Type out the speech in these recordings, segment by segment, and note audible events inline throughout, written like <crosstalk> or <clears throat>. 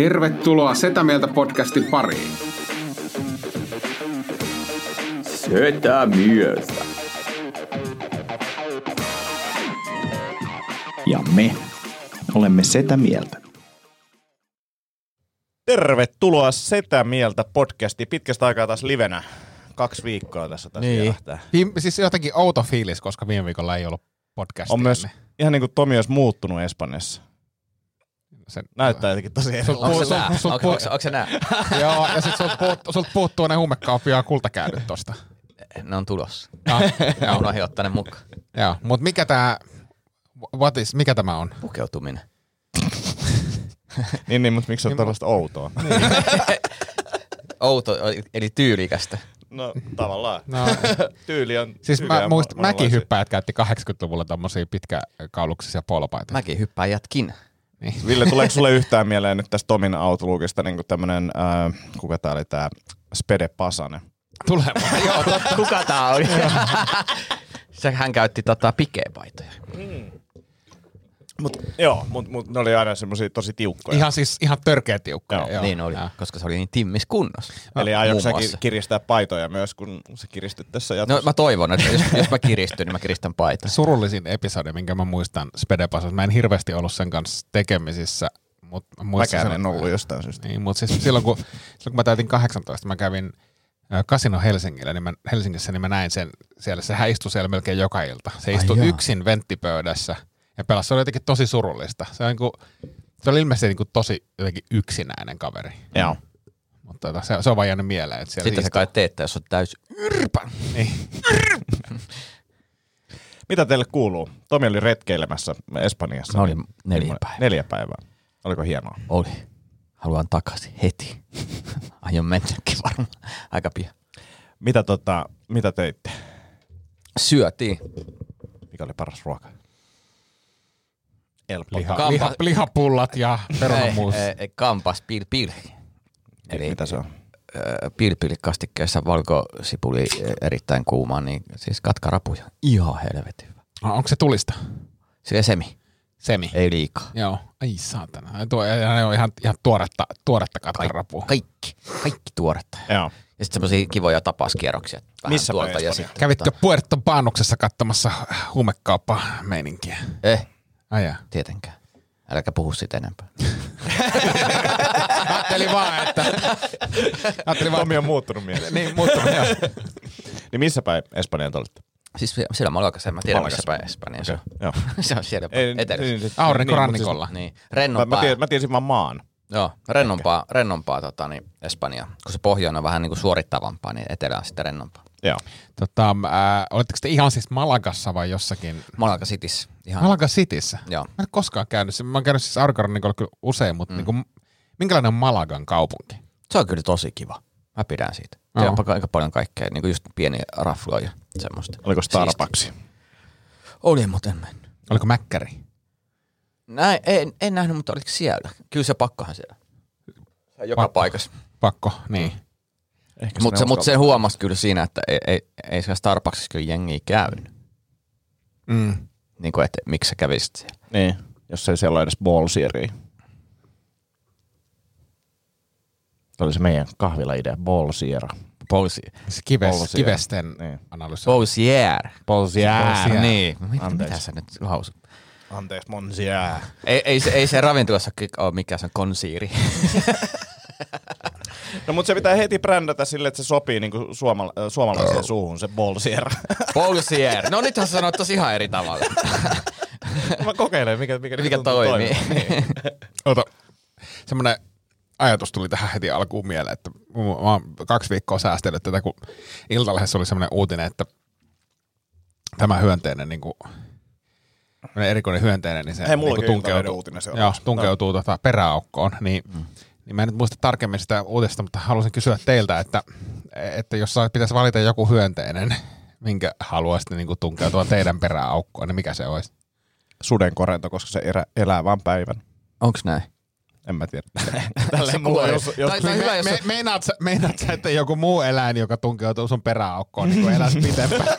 Tervetuloa Setä Mieltä podcastin pariin. Setä mieltä. Ja me olemme Setä Mieltä. Tervetuloa Setä Mieltä podcastiin. Pitkästä aikaa taas livenä. Kaksi viikkoa tässä taas Niin. Viime, siis jotenkin outo fiilis, koska viime viikolla ei ollut podcastia. On myös ihan niin kuin Tomi olisi muuttunut Espanjassa. Sen, Näyttää jotenkin tosi sul- Onko se nää? Onko, se nää? Joo, ja sit sulta puut, sulta puuttuu ne huumekauppia ja kultakäydyt tosta. Ne on tulossa. Mä joo, unohdin ottaa ne mukaan. joo. Mut mikä tää, what is, mikä tämä on? Pukeutuminen. <laughs> Niin, niin, mutta miksi se on tällaista outoa? <laughs> <laughs> Outo, eli tyylikästä. No tavallaan. No, Tyyli on siis mä muistan, mäkin hyppäjät käytti 80-luvulla tommosia pitkäkauluksisia polopaitoja. Mäkin hyppääjätkin. Ville, tuleeko sulle yhtään mieleen nyt tästä Tomin autolukista niin tämmönen, äh, kuka tää oli tää Spede Pasanen? Tulee Joo, totta. Kuka tää on? Se hän käytti tota pikeepaitoja. Mut, joo, mutta mut ne oli aina semmosia tosi tiukkoja. Ihan siis ihan törkeä tiukkoja. Joo, joo. Niin oli, Joo. koska se oli niin timmis kunnossa. Eli aiotko säkin kiristää paitoja myös, kun sä kiristyt tässä No jatkossa? mä toivon, että jos, jos mä kiristyn, niin mä kiristän paitaa. Surullisin episodi, minkä mä muistan Spedepasassa. Mä en hirveästi ollut sen kanssa tekemisissä, mutta muistan Mäkään sen, en ollut jostain syystä. Niin, mutta siis silloin kun, silloin kun mä täytin 18, mä kävin ä, Casino Helsingillä, niin mä, Helsingissä, niin mä näin sen siellä. Sehän istui siellä melkein joka ilta. Se istui joo. yksin venttipöydässä ja pelasi. Se oli jotenkin tosi surullista. Se, on niin kuin, se oli ilmeisesti niin kuin tosi jotenkin yksinäinen kaveri. Joo. Mutta tota, se, se on vaan jäänyt mieleen. Että siellä Sitten se kai teette, jos on täys yrpän. Niin. <laughs> Mitä teille kuuluu? Tomi oli retkeilemässä Espanjassa. Mä olin neljä päivää. Neljä päivää. Oliko hienoa? Oli. Haluan takaisin heti. <laughs> Aion mennäkin varmaan aika pian. Mitä, tota, mitä teitte? Syötiin. Mikä oli paras ruoka? Elppo. Liha, Kampa- liha, lihapullat ja <laughs> perunamuus. Ei, ei, kampas pil pil. Eli Mitä se on? pilpilikastikkeessa valkosipuli erittäin kuuma, niin siis katkarapuja. Ihan helvetin hyvä. Ah, Onko se tulista? Sille semi, Semi. ei liikaa. Joo. Ai saatana. Tuo, ja ne on ihan, ihan tuoretta, tuoretta katkarapua. Kaikki, kaikki tuoretta. Joo. Ja sitten semmosia kivoja tapauskierroksia. Vähän Missä tuolta ja sitten. Kävitkö Puerto Panuksessa katsomassa huumekauppa-meininkiä? Eh, Ai jaa. tietenkään. Äläkä puhu siitä enempää. <laughs> Ajattelin vaan, että... Ajattelin vaan, Tomi on muuttunut mieleen. niin, muuttunut, joo. <laughs> niin missä päin Espanjaan te olitte? Siis siellä- Malakassa, mä tiedän missä Malakassa. päin Espanjassa. Okei, Joo. <laughs> se on siellä Ei, etelässä. niin, sit- Aurinkorannikolla. Niin, Mä, mä, rennompaa. tiesin, mä tiesin vaan maan. Joo, rennompaa, rennompaa tota, niin Espanja. Kun se pohjoinen on vähän niin kuin suorittavampaa, niin etelä on sitten rennompaa. Joo. Tota, äh, olitteko te ihan siis Malagassa vai jossakin? Malaga Cities. Ihan, Malaga Cityssä? Joo. Mä en ole koskaan käynyt. Mä oon käynyt siis Aurinkorannikolla kyllä usein, mutta mm. niin kuin, minkälainen on Malagan kaupunki? Se on kyllä tosi kiva. Mä pidän siitä. Joo. Joo. aika paljon kaikkea, niin kuin just pieniä rafloja ja semmoista. Oliko. Starbucks? Oli, mutta en mennyt. Oliko Mäkkäri? Näin, en, en nähnyt, mutta oliko siellä? Kyllä se pakkohan siellä. Se on joka Pakko. paikassa. Pakko, niin. Ehkä Mutta se, mut sen huomasi kyllä siinä, että ei, ei, ei siellä Starbucksissa kyllä jengiä käynyt. Mm. Niin kuin, että miksi sä kävisit siellä. Niin, jos ei siellä ole edes ballsieria. Tämä oli se meidän kahvila-idea, ballsiera. Se kives, Polsia. kivesten Niin. analyysi. Pousier. Ballsiera. Ballsiera. Niin. Mitä, Anteeksi. mitä sä nyt lausut? Anteeksi, monsier. Ei, ei, se, ei se ravintolassa ole mikään se on konsiiri. <laughs> No mutta se pitää heti brändätä sille, että se sopii niinku suomala- äh, suomalaiseen suuhun, se ballsiera. Pousier. No nythän sä sanoit tosi ihan eri tavalla. <laughs> Mä kokeilen, mikä, mikä, Mikä tuntuu toimii. toimivan. <laughs> Ota, semmoinen ajatus tuli tähän heti alkuun mieleen, että mä oon kaksi viikkoa säästellyt tätä, kun Iltalehdessä oli semmoinen uutinen, että tämä hyönteinen, niin kuin, erikoinen hyönteinen, niin se Hei, niin on tunkeutuu, joo, tunkeutuu tota peräaukkoon, niin, mm. Niin mä en nyt muista tarkemmin sitä uutista, mutta halusin kysyä teiltä, että, että jos saa- pitäisi valita joku hyönteinen, minkä haluaisitte niin tunkeutua teidän peräaukkoon, niin mikä se olisi? Sudenkorento, koska se erä, elää vain päivän. Onks näin? En mä tiedä. <laughs> Tälleen mulla jos, jos, Tai- tai hyvä, jos me, meinaat, sä, meinaat sä, että joku muu eläin, joka tunkeutuu sun peräaukkoon, niin kuin eläisi pitempään?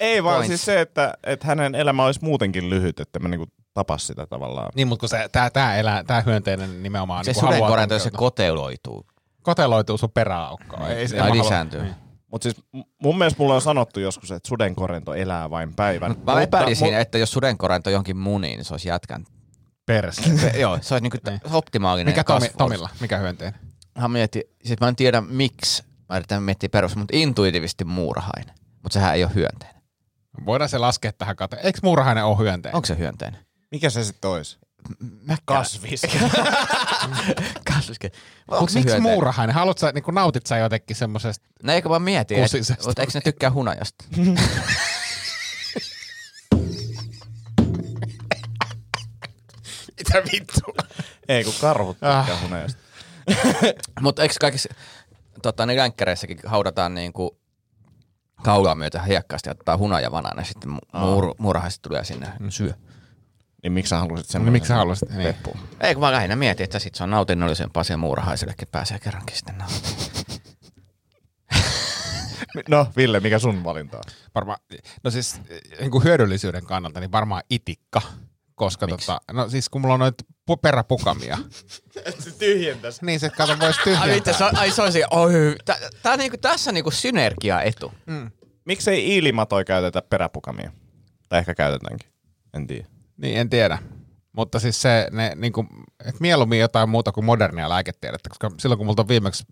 Ei vaan Points. siis se, että, että hänen elämä olisi muutenkin lyhyt, että mä niinku tapas sitä tavallaan. Niin, mutta kun se, tää, tää, elää, tää hyönteinen nimenomaan Se niin sudenkorento, se koteloituu koteloituu sun peräaukkoon. Ei, se- tai halua- lisääntyy. Niin. Mutta siis mun mielestä mulla on sanottu joskus, että sudenkorento elää vain päivän. Mä epäilisin, että jos sudenkorento johonkin muniin, niin se olisi jätkän. Perse. <laughs> Se, joo, se olisi niinku Niin. t- optimaalinen Mikä Tomi, kasvu. Tomilla? Mikä hyönteinen? Mä mietin, sit mä en tiedä miksi, mä yritän miettiä perus, mutta intuitiivisesti muurahainen. Mutta sehän ei ole hyönteinen. Voidaan se laskea tähän kate. Eikö muurahainen ole hyönteinen? Onko se hyönteinen? Mikä se sitten olisi? Mä Kasvis. <laughs> Kasviske. Miksi muurahainen? Haluatko sä, niin nautit sä jotenkin semmosesta? No eikö vaan mieti, mutta eikö ne tykkää hunajasta? <laughs> Mitä vittua? Ei, kun karhut tykkää Ah. huneesta. <laughs> mutta eikö kaikissa tota, niin länkkäreissäkin haudataan niinku kaulaa myötä hiekkaasti ja ottaa hunajavanaan ja sitten mu- muur, muurahaiset tulee sinne syö. Niin miksi sä halusit sen? No, miksi sä haluaisit? Niin. Peppu. Ei kun mä lähinnä mietin, että sit se on nautinnollisempaa siihen muurahaisellekin pääsee kerrankin sitten nauttimaan. <laughs> No, Ville, mikä sun valinta on? Varmaan, no siis niin kuin hyödyllisyyden kannalta, niin varmaan itikka. Koska tota, no siis kun mulla on noita pu- peräpukamia, <laughs> Se tyhjentäisi. niin se kato voisi Ai, tyhjentää. vittu, se on, ai se oi, tää, tää niinku, tässä on niinku synergiaetu. Miksei iilimatoi käytetä peräpukamia? Tai ehkä käytetäänkin. En tiedä. Niin, en tiedä. Mutta siis se, ne, niin kuin, että mieluummin jotain muuta kuin modernia lääketiedettä, koska silloin kun multa on viimeksi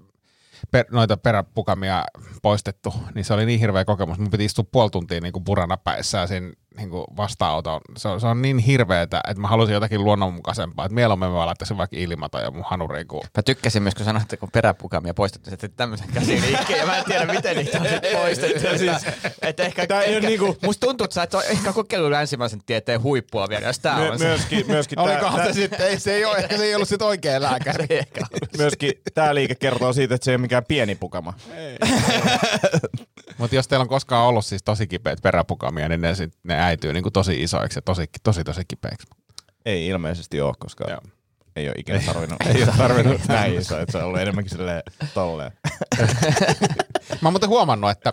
per, noita peräpukamia poistettu, niin se oli niin hirveä kokemus. Mun piti istua puoli tuntia niin kuin purana päissään siinä niin kuin vastaanoton. Se on, se on niin hirveetä, että mä halusin jotakin luonnonmukaisempaa. Että mieluummin mä laittaisin vaikka ilmata ja mun hanuriin kuin Mä tykkäsin myös, kun sanoit, että kun peräpukamia poistettu, että tämmöisen käsiliikkeen, ja mä en tiedä, miten niitä on sit poistettu. että, <laughs> että ehkä, Tää ehkä, oo niinku- Musta tuntuu, että sä et ole ehkä kokeillut länsimaisen tieteen huippua vielä, jos tää My- on se. myöskin, myöskin, Olikohan tää, se sitten, ei, se ei ole, ehkä se ei ollut sitten oikea lääkäri. Ehkä myöskin tää liike kertoo siitä, että se ei ole mikään pieni pukama. Mutta jos teillä on koskaan ollut siis tosi kipeät peräpukamia, niin ne, sit, ne äityy niin kuin tosi isoiksi ja tosi, tosi, tosi kipeiksi. Ei ilmeisesti ole, koska Joo. ei ole ikinä tarvinnut, ei ole tarvinnut <laughs> näin iso, että se on ollut enemmänkin silleen tolleen. <laughs> Mä oon muuten huomannut, että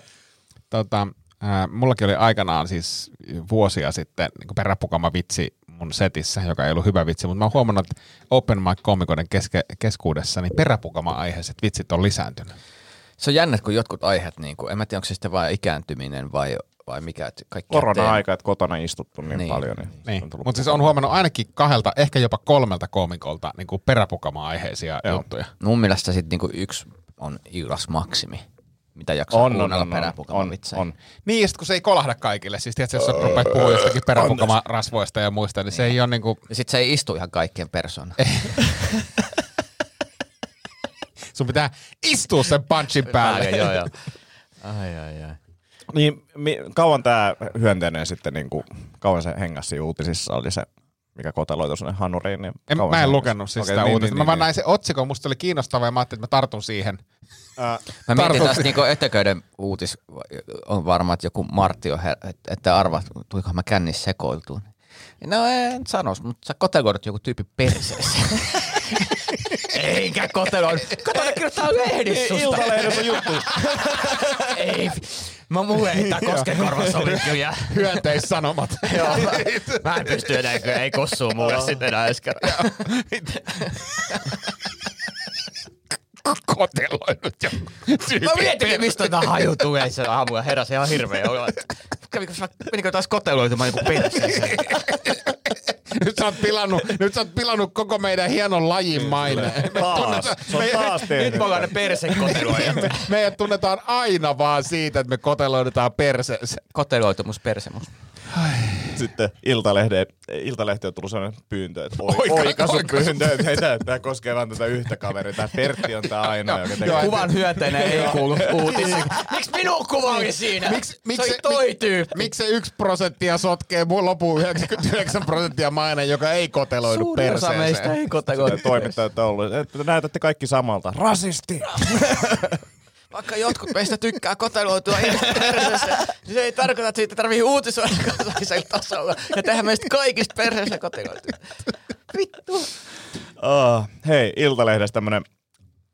tota, ää, mullakin oli aikanaan siis vuosia sitten niin peräpukama vitsi mun setissä, joka ei ollut hyvä vitsi, mutta mä oon huomannut, että open mic komikoiden keske, keskuudessa niin peräpukama-aiheiset vitsit on lisääntynyt. Se on jännä, kun jotkut aiheet, niin kuin, en mä tiedä, onko se sitten vain ikääntyminen vai, vai mikä, että kaikki Korona-aika, että kotona istuttu niin, Niin. niin. paljon. Niin, Niin. Mutta siis on huomannut ainakin kahdelta, ehkä jopa kolmelta komikolta niin kuin peräpukama-aiheisia Joo. juttuja. Mun mielestä sitten niinku yksi on Iilas Maksimi, mitä jaksaa on, kuunnella on, on, on, on. Niin, ja sit kun se ei kolahda kaikille, siis tiedätkö, jos sä rupeat puhua jostakin peräpukama-rasvoista ja muista, niin se ei ole niin kuin, Ja sit se ei istu ihan kaikkien persoona. <laughs> sun pitää istua sen punchin päälle. joo, joo. <laughs> Ai, ai, ai. Niin, mi, kauan tämä hyönteinen sitten, niin kuin, kauan se hengäsi uutisissa oli se, mikä koteloitu sinne hanuriin. Niin En, mä en lukenut siis sitä niin, uutista. niin, mä vaan niin, näin se otsikon, musta oli kiinnostava ja mä ajattelin, että mä tartun siihen. Ää, Mä mietin Tartut- tästä niinku eteköiden uutis, on varma, että joku Martti on, her- että et arvat, tuliko mä kännissä sekoiltuun. No en sanois, mutta sä koteloidut joku tyyppi perseessä. <laughs> Eikä koteloidu. Kato, ne kirjoittaa lehdissä susta. Iltalehdessä juttu. Ei, mä mulle ei tää koskenkorva sovi <laughs> kyllä. Hyönteissanomat. <laughs> Joo, mä en pysty enää, ei kossuu mulle sitten enää edes kerran. <laughs> Koteloinut jo. Mä mietin, mistä tämä haju tulee se aamulla heräsi ihan hirveä olo. Kävikö, menikö taas koteloitumaan joku perseeseen? Nyt sä, oot pilannut, nyt sä oot pilannut koko meidän hienon lajin maineen. Taas. Se on taas Nyt me ollaan ne persekoteloijat. Meidät tunnetaan aina vaan siitä, että me koteloidutaan perseeseen. Koteloitumus, persemus. Sitten Iltalehde, Iltalehti on tullut sellainen pyyntö, että oi, Oika- oikaisupyyntö, että hei, tää koskee vaan tätä yhtä kaveria. Tää Pertti on tää ainoa, joka tekee. Joo, Kuvan hyönteinen ei kuulu uutisiin. Miksi minun kuva oli siinä? Miksi se oli toi tyyppi. Miksi se yksi prosenttia sotkee mun lopun 99 prosenttia mainen, joka ei koteloidu Suurin osa perseeseen? meistä ei koteloidu. toimittajat on ollut, että näytätte kaikki samalta. Rasisti! <laughs> Vaikka jotkut meistä tykkää koteloitua perseessä, niin se ei tarkoita, että siitä tarvii uutisoida kansallisella tasolla ja tehdä meistä kaikista perseessä koteloitua. Vittu. Uh, hei, Iltalehdestä tämmönen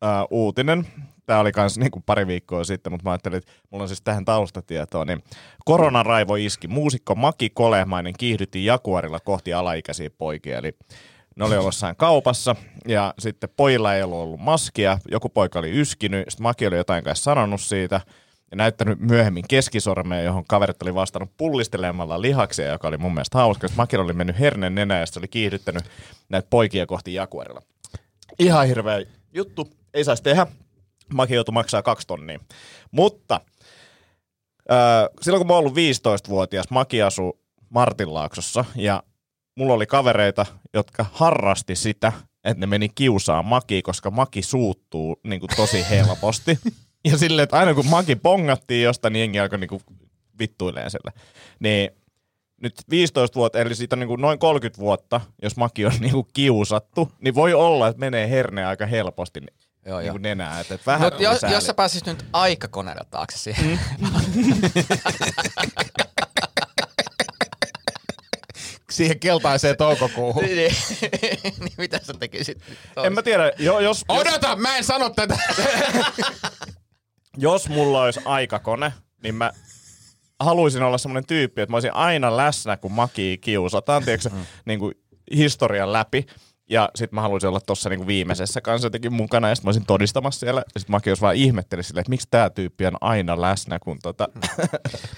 uh, uutinen. tämä oli kans niinku pari viikkoa sitten, mutta mä ajattelin, että mulla on siis tähän taustatietoa, niin koronaraivo iski. Muusikko Maki Kolehmainen kiihdytti Jaguarilla kohti alaikäisiä poikia, eli ne oli jossain kaupassa ja sitten pojilla ei ollut ollut maskia, joku poika oli yskinyt, sitten Maki oli jotain kanssa sanonut siitä ja näyttänyt myöhemmin keskisormea, johon kaverit oli vastannut pullistelemalla lihaksia, joka oli mun mielestä hauska, Makilla oli mennyt hernen nenä ja oli kiihdyttänyt näitä poikia kohti Jaguarilla. Ihan hirveä juttu, ei saisi tehdä. Maki joutui maksaa kaksi tonnia. Mutta äh, silloin kun mä oon ollut 15-vuotias, Maki asui Martinlaaksossa ja mulla oli kavereita, jotka harrasti sitä, että ne meni kiusaa Maki, koska Maki suuttuu niin kuin tosi helposti. <laughs> ja silleen, että aina kun Maki pongattiin jostain, niin jengi alkoi niin kuin vittuileen sille. Niin nyt 15 vuotta, eli siitä on niin kuin noin 30 vuotta, jos Maki on niin kuin kiusattu, niin voi olla, että menee herne aika helposti Joo, niin joo. kuin nenää. Että, että vähän Mut on jos, jos sä pääsis nyt aikakoneella taakse siihen. <laughs> <laughs> Siihen keltaiseen toukokuuhun. niin, niin <laughs> mitä sä tekisit? En mä tiedä, jo, jos, jos, Odota, mä en sano tätä. <laughs> jos mulla olisi aikakone, niin mä haluaisin olla semmoinen tyyppi, että mä olisin aina läsnä, kun Maki kiusataan, tiedätkö, mm. niin kuin historian läpi. Ja sitten mä haluaisin olla tuossa niinku viimeisessä kanssa jotenkin mukana, ja sitten mä olisin todistamassa siellä. Ja sitten Maki olisi vaan ihmetteli silleen, että miksi tämä tyyppi on aina läsnä, kun tota...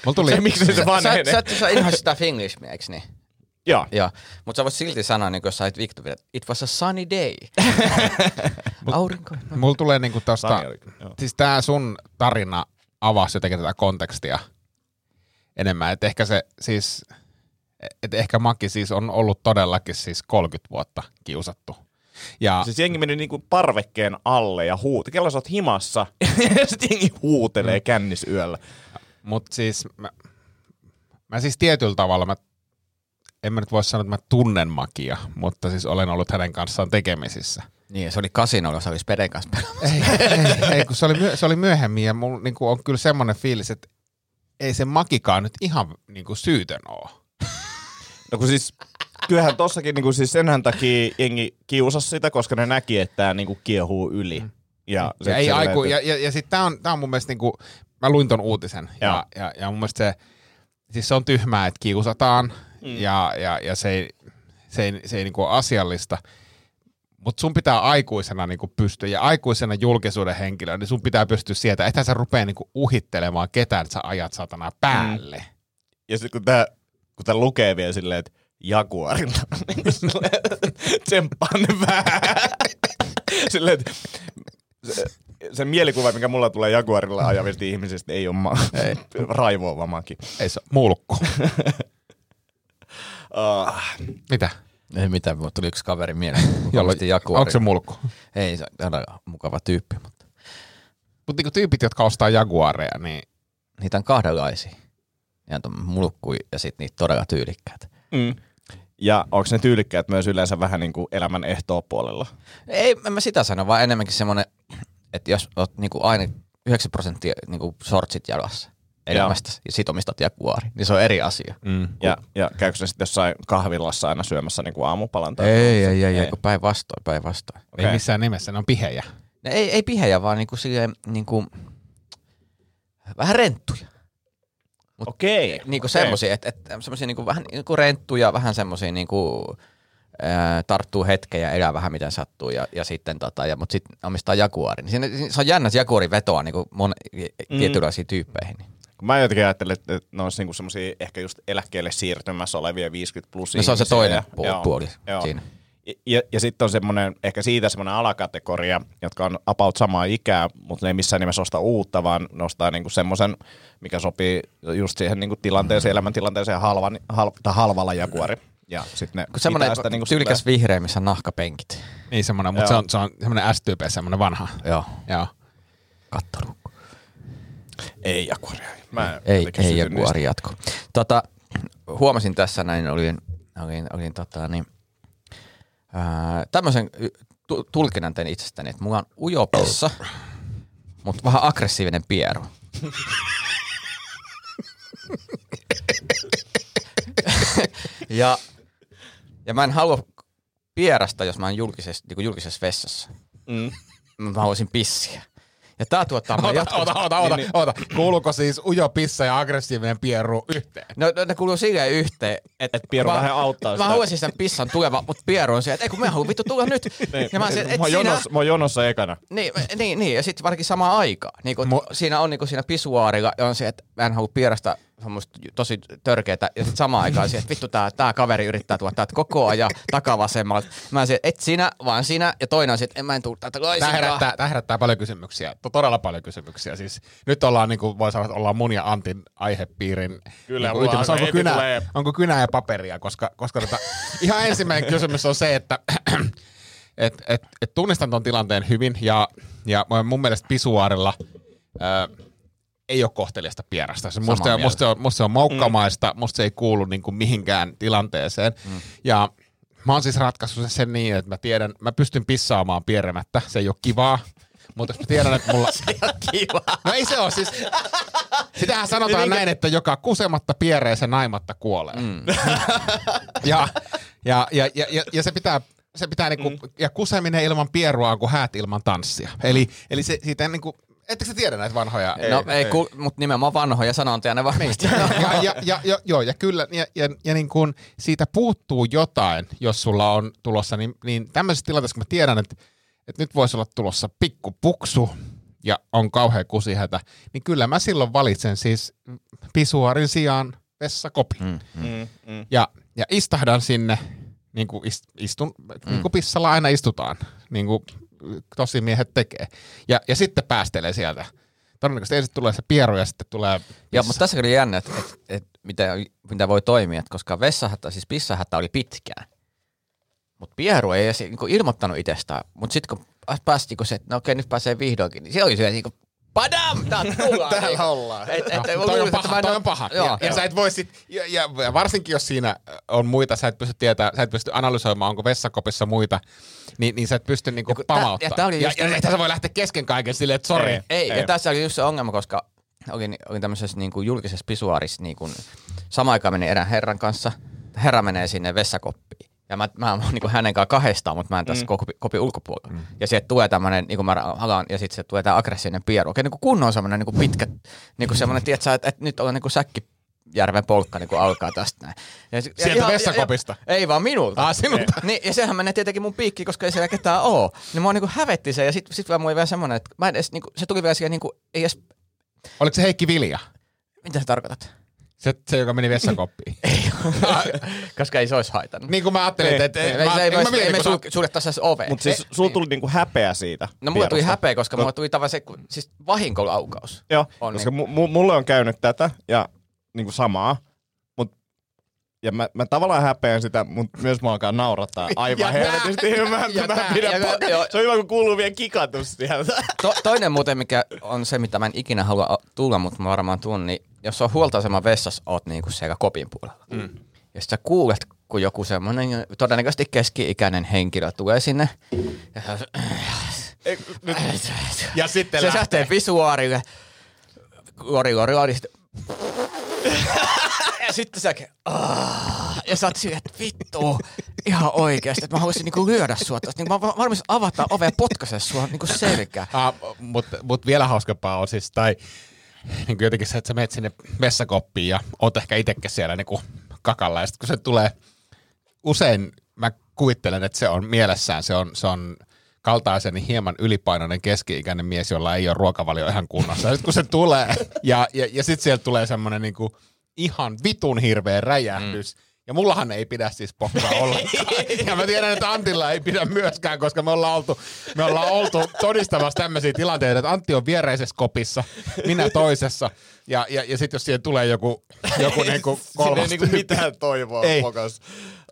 Mulla tuli, <laughs> se, miksi se Sä, vanhenee? sä, sä, sä inhoisit sitä finglishmiä, eikö niin? Joo. Joo, mutta sä voit silti sanoa, niin kun sä Victor, että it was a sunny day. <laughs> Aurinko. mulla tulee niinku tosta, siis tää sun tarina avasi jotenkin tätä kontekstia enemmän, että ehkä se siis, että ehkä Maki siis on ollut todellakin siis 30 vuotta kiusattu. Ja Siis jengi meni niinku parvekkeen alle ja huuti. Kello sä oot himassa, <laughs> ja sitten jengi huutelee kännis yöllä. Mutta siis mä, mä siis tietyllä tavalla, mä, en mä nyt voi sanoa, että mä tunnen Makia, mutta siis olen ollut hänen kanssaan tekemisissä. Niin, se oli kasinolla, se oli Speden kanssa. Ei, ei, ei kun se oli, myö, se oli myöhemmin ja mulla niinku on kyllä semmoinen fiilis, että ei se Makikaan nyt ihan niinku syytön oo. No kun siis, kyllähän tossakin niinku siis senhän takia jengi kiusasi sitä, koska ne näki, että tää niinku kiehuu yli. Ja, sit Ja, ei aiku, että- ja, ja, ja sitten tää on, tää on mun mielestä niinku, mä luin ton uutisen Joo. ja, ja, ja mun mielestä se, siis se on tyhmää, että kiusataan mm. ja, ja, ja se ei, se ei, se ei niinku ole asiallista. Mutta sun pitää aikuisena niinku pystyä, ja aikuisena julkisuuden henkilönä, niin sun pitää pystyä sieltä, ethän sä rupea niinku uhittelemaan ketään, että sä ajat satana päälle. Mm. Ja sitten kun tää, kun tää lukee vielä silleen, että Jaguarilla, niin tsemppaa ne vähän. silleen, että se, se mielikuva, mikä mulla tulee Jaguarilla ajavista ihmisistä, ei ole ma- ei. raivoava maki. Ei se mulkku. <laughs> Uh, Mitä? Ei mitään, mutta tuli yksi kaveri mieleen. <laughs> Jaguari. onko se mulkku? Ei, se on todella mukava tyyppi, mutta Mutta niinku tyypit, jotka ostaa Jaguareja, niin niitä on kahdenlaisia. Ja on mulkku ja sitten niitä todella tyylikkäät. mm. Ja onko ne tyylikkäät myös yleensä vähän niin kuin elämän ehtoo puolella? Ei, en mä sitä sano, vaan enemmänkin semmoinen, että jos oot niinku aina 9 prosenttia niinku shortsit jalassa elämästä ja sit omistat jaguari, niin se on eri asia. mm. Ja, ja käykö se sitten jossain kahvilassa aina syömässä niin kuin aamupalan? Tai Ei, ei, ei, ei, kun päinvastoin, päinvastoin. ei Okei. missään nimessä, ne on pihejä. Ne ei, ei pihejä, vaan niinku silleen, niinku, vähän renttuja. Okei. Niinku okei. semmosia, että et, semmosia niinku vähän niinku renttuja, vähän semmosia niinku, tarttuu hetken ja elää vähän miten sattuu ja, ja sitten tota, ja, mut sitten omistaa jaguari. Niin siinä, se on jännä, että jaguari vetoaa niinku mon, Mm. tietynlaisiin tyyppeihin. Niin. Kun mä jotenkin ajattelin, että ne olisi niinku semmosia ehkä just eläkkeelle siirtymässä olevia 50 plus No se on se toinen ja- puoli, joo, puoli joo. siinä. Ja, ja, sitten on semmoinen, ehkä siitä semmoinen alakategoria, jotka on about samaa ikää, mutta ne ei missään nimessä osta uutta, vaan nostaa niinku semmoisen, mikä sopii just siihen niinku tilanteeseen, elämäntilanteeseen halvan, hal, tai halvalla jaguari. Ja sitten ne semmoinen sitä niinku tyylikäs silleen- vihreä, missä on nahkapenkit. Niin semmoinen, mutta se on, se on semmoinen STP, semmoinen vanha. Joo, Joo. kattoruukku. Ei jaguaria. Mä en Ei, ei niistä. jaguari jatko. Tota, huomasin tässä näin, olin, olin, olin tota, niin, ää, tämmöisen tulkinnan tein itsestäni, että mulla on ujopissa, mutta vähän aggressiivinen pieru. <laughs> ja, ja mä en halua pierasta, jos mä oon julkisessa, niin julkisessa vessassa. Mm. Mä haluaisin pissiä. Ja tää tuottaa mulle Ota, jatkuvasti... ota, ota, ota, ota. Kuuluuko siis ujo pissa ja aggressiivinen pieru yhteen? No, no ne kuuluu silleen yhteen, että Et Pieru vähän auttaa Mä sitä. haluaisin sen pissan tuleva, mutta Pieru on se, että ei kun me haluan vittu tulla nyt. <laughs> ja mä sanoin, mä, että oon siinä... jonossa, mä oon jonossa ekana. Niin, niin, niin, ja sitten varsinkin samaan aikaan. Niin kun Mu- siinä on niin kun siinä pisuaarilla on se, että mä en halua pierasta semmoista tosi törkeätä, ja sitten samaan aikaan se, että vittu tää, tää kaveri yrittää tuoda täältä koko ajan takavasemmalta. Mä sanoin, että et sinä, vaan sinä, ja toinen on se, että en mä en tuu täältä Tämä laisinkaan. herättää, tämä herättää paljon kysymyksiä, to- todella paljon kysymyksiä. Siis nyt ollaan, niin kuin voi sanoa, että ollaan mun ja Antin aihepiirin Kyllä, niin ytimessä. Onko kynä, tulee- onko kynä ja paperia, koska, koska tota, <laughs> ihan ensimmäinen kysymys on se, että <clears throat> et, et, et tunnistan ton tilanteen hyvin ja, ja mun mielestä pisuaarilla ää, ei ole kohteliasta pierasta. Se musta, Samaa musta, se on, musta se on maukkamaista, mm. musta se ei kuulu niin kuin mihinkään tilanteeseen. Mm. Ja mä oon siis ratkaissut sen, sen niin, että mä tiedän, mä pystyn pissaamaan pieremättä, se ei ole kivaa. Mutta jos mä tiedän, että mulla... <laughs> Kiva. No ei se ole siis... Sitähän sanotaan näin, että joka kusematta pieree, se naimatta kuolee. Mm. <laughs> ja, ja, ja, ja, ja, ja, se pitää, se pitää niinku, mm. ja kuseminen ilman pierua on kuin häät ilman tanssia. Eli, eli se, siitä niinku, ettekö sä tiedä näitä vanhoja? No ei, ei. mutta nimenomaan vanhoja sanontoja ne varmasti. ja, ja, ja, ja, joo, ja kyllä, ja, ja, ja niin kun siitä puuttuu jotain, jos sulla on tulossa, niin, niin tämmöisessä tilanteessa, kun mä tiedän, että, että nyt voisi olla tulossa pikkupuksu ja on kauhean kusihätä, niin kyllä mä silloin valitsen siis pisuarin sijaan vessakopin. Mm. Mm, mm. Ja, ja istahdan sinne, niin kuin ist, istun, mm. niin kuin pissalla aina istutaan, niin kuin tosi miehet tekee. Ja, ja sitten päästelee sieltä. Todennäköisesti ensin tulee se pieru ja sitten tulee Joo, mutta tässä oli jännä, että et, et, mitä, mitä voi toimia, et koska vessahätä, siis pissahätä oli pitkään. Mutta Pieru ei edes niinku ilmoittanut itsestään. Mutta sitten kun päästi kun se, että no okei, nyt pääsee vihdoinkin, niin se oli se niinku, padam, tää <laughs> tullaan. Täällä ollaan. Et, et, No, toi, on paha, toi on paha. Joo, ja, ja, sä et voi sit, ja, ja, ja, varsinkin jos siinä on muita, sä et pysty tietää, sä et pysty analysoimaan, onko vessakopissa muita, niin, niin sä et pysty niinku Ja tää- pamauttamaan. ja tää ja, just- ja, ja, sä voi lähteä kesken kaiken silleen, että sori. Ei. Ei, Ei. ja tässä oli just se ongelma, koska olin, olin tämmöisessä niin kuin julkisessa pisuaarissa niin kuin, samaan aikaan menin erään herran kanssa. Herra menee sinne vessakoppiin. Ja mä, mä oon <laughs> niin hänen kanssa kahdestaan, mutta mä en tässä mm. kopin, kopin ulkopuolella. Mm. Ja sieltä tulee tämmöinen, niin kuin mä haluan, ja sitten sieltä tulee tämä aggressiivinen pieru. Oikein niin kuin kunnon semmoinen niin pitkä, niin kuin semmoinen, tiedätkö, että, että nyt on niin kuin säkki järven polkka niin kuin alkaa tästä näin. Ja, se- ja Sieltä ihan- vessakopista? Ja, ei vaan minulta. Ah, sinulta. Niin, ja sehän menee tietenkin mun piikki, koska ei siellä ketään oo. Niin mua niinku hävetti se, ja sit, sit vielä mulla vielä semmonen, että mä en edes, niinku, se tuli vielä siihen niinku, ei edes, Oliko se Heikki Vilja? mitä sä tarkoitat? Se, se joka meni vessakoppiin. <laughs> koska ei se olisi haitannut. niin kuin mä ajattelin, Ei, että... ei, että ei, mä- ei, niin mä mietin, ei me sul, suljettaisi edes ove. Mutta siis sulla niin. tuli niinku häpeä siitä. No mulla tuli häpeä, koska mulla tuli tavallaan se, kun- siis vahinkolaukaus. Joo, On koska niin. mu- mu- mulle on käynyt tätä ja niinku samaa. Mut, ja mä, mä tavallaan häpeän sitä, mutta myös mä alkaa naurattaa <laughs> aivan helvetisti. Mä, mä tää- pidän ja-. Se on hyvä, kun kuuluu vielä kikatus sieltä. To, toinen muuten, mikä on se, mitä mä en ikinä halua tulla, mutta mä varmaan tuun, niin jos on huoltoasema vessassa, oot niinku siellä kopin puolella. Mm. Ja sä kuulet, kun joku semmoinen todennäköisesti keski-ikäinen henkilö tulee sinne. Ja se, Ei, nyt, Ja sitten se lähtee. lähtee visuaarille. Lori, lori, lori. ja sitten <laughs> sä, ja sä oot silleen, että vittu, ihan oikeesti, että mä haluaisin niinku lyödä sua tosta. Niinku mä oon valmis avata ovea potkaise sua niinku selkää. Ah, mutta mut vielä hauskempaa on siis, tai niin jotenkin se, että sä menet sinne vessakoppiin ja oot ehkä itsekin siellä niin kakalla. Ja sitten kun se tulee, usein mä kuvittelen, että se on mielessään, se on, se on kaltaiseni hieman ylipainoinen keski-ikäinen mies, jolla ei ole ruokavalio ihan kunnossa. Sitten kun se tulee, ja, ja, ja sitten sieltä tulee semmoinen niin ihan vitun hirveä räjähdys, mm. Ja mullahan ei pidä siis pokkaa <laughs> ollenkaan. Ja mä tiedän, että Antilla ei pidä myöskään, koska me ollaan oltu, me ollaan oltu todistamassa tämmöisiä tilanteita, että Antti on viereisessä kopissa, minä toisessa. Ja, ja, ja sitten jos siihen tulee joku, joku niinku Siinä ei kolmas niinku tyyppi. mitään toivoa Ei. pokas.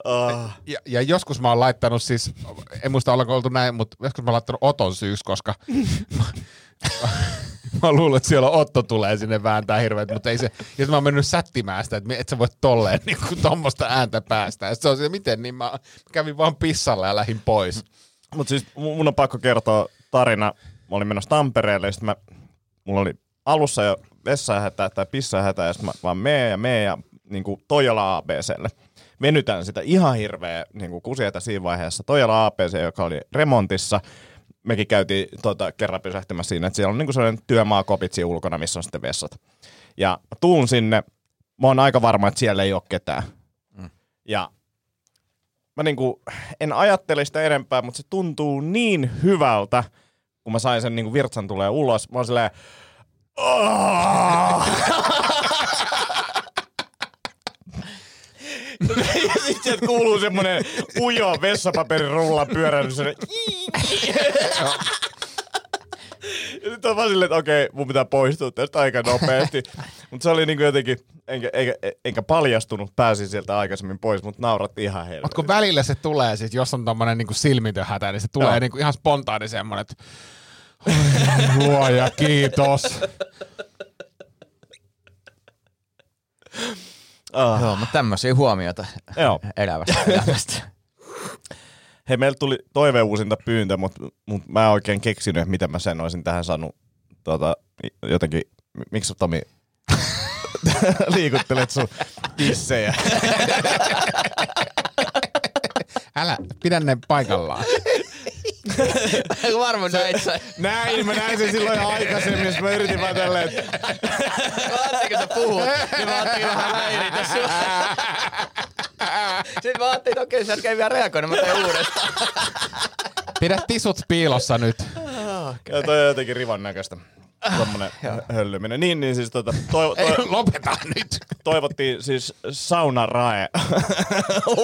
Uh. Ja, ja joskus mä oon laittanut siis, en muista ollaanko oltu näin, mutta joskus mä oon laittanut Oton syyksi, koska mä, luulen, että siellä Otto tulee sinne vääntää hirveät, mutta ei se, ja mä oon mennyt sättimään sitä, että et sä voit tolleen <laughs> niin kuin tommosta ääntä päästä. Ja se on se, miten, niin mä kävin vaan pissalla ja lähdin pois. Mutta siis mu- mun on pakko kertoa tarina. Mä olin menossa Tampereelle ja mä, mulla oli alussa jo vessahätä tai pissahätä ja sitten mä vaan mee ja mee ja niin kuin Toijala ABClle. Venytään sitä ihan hirveä niin kuin kusietä siinä vaiheessa. Toijala ABC, joka oli remontissa. Mekin käytiin tota, kerran pysähtymässä siinä, että siellä on niinku sellainen työmaakopitsi ulkona, missä on sitten vessat. Ja tuun sinne, mä oon aika varma, että siellä ei ole ketään. Mm. Ja mä niinku, en ajattele sitä enempää, mutta se tuntuu niin hyvältä, kun mä sain sen niinku virtsan tulee ulos. Mä oon silleen, <laughs> "Oh!" Ja <laughs> sitten sieltä kuuluu semmonen ujo vessapaperirullan pyöräily. semmonen Ja <laughs> nyt on vaan silleen, että okei, mun pitää poistua tästä aika nopeasti. mutta se oli niinku jotenkin, enkä, enkä, enkä paljastunut, pääsin sieltä aikaisemmin pois, mutta nauratti ihan helvetin. Mutta kun välillä se tulee, sit, jos on tommonen niinku silmitöhätä, niin se tulee Joo. niinku ihan spontaani semmonen, että "Oi, luoja, kiitos. <laughs> Ah. Joo, mutta tämmöisiä huomioita Joo. <laughs> elävästä elämästä. Hei, meillä tuli toiveuusinta pyyntö, mutta mut mä en oikein keksinyt, että miten mä sen olisin tähän saanut tota, jotenkin, miksi Tomi <laughs> liikuttelet sun tissejä? Älä, pidä ne paikallaan. <laughs> Varmaan näit sä. Näin, mä näin sen silloin jo aikaisemmin, jos mä yritin vaan tälleen, että Ajattelin, kun sä puhut, niin mä ajattelin vähän häiritä sua. Sitten mä ajattelin, että okei, sä et vielä reagoinut, mä tein uudestaan. Pidä tisut piilossa nyt. ja toi on jotenkin rivan näköistä. Tommonen höllyminen. Niin, niin siis tota, <laughs> toivo, Ei, toivo, lopeta nyt. toivottiin siis Sauna <laughs> Rae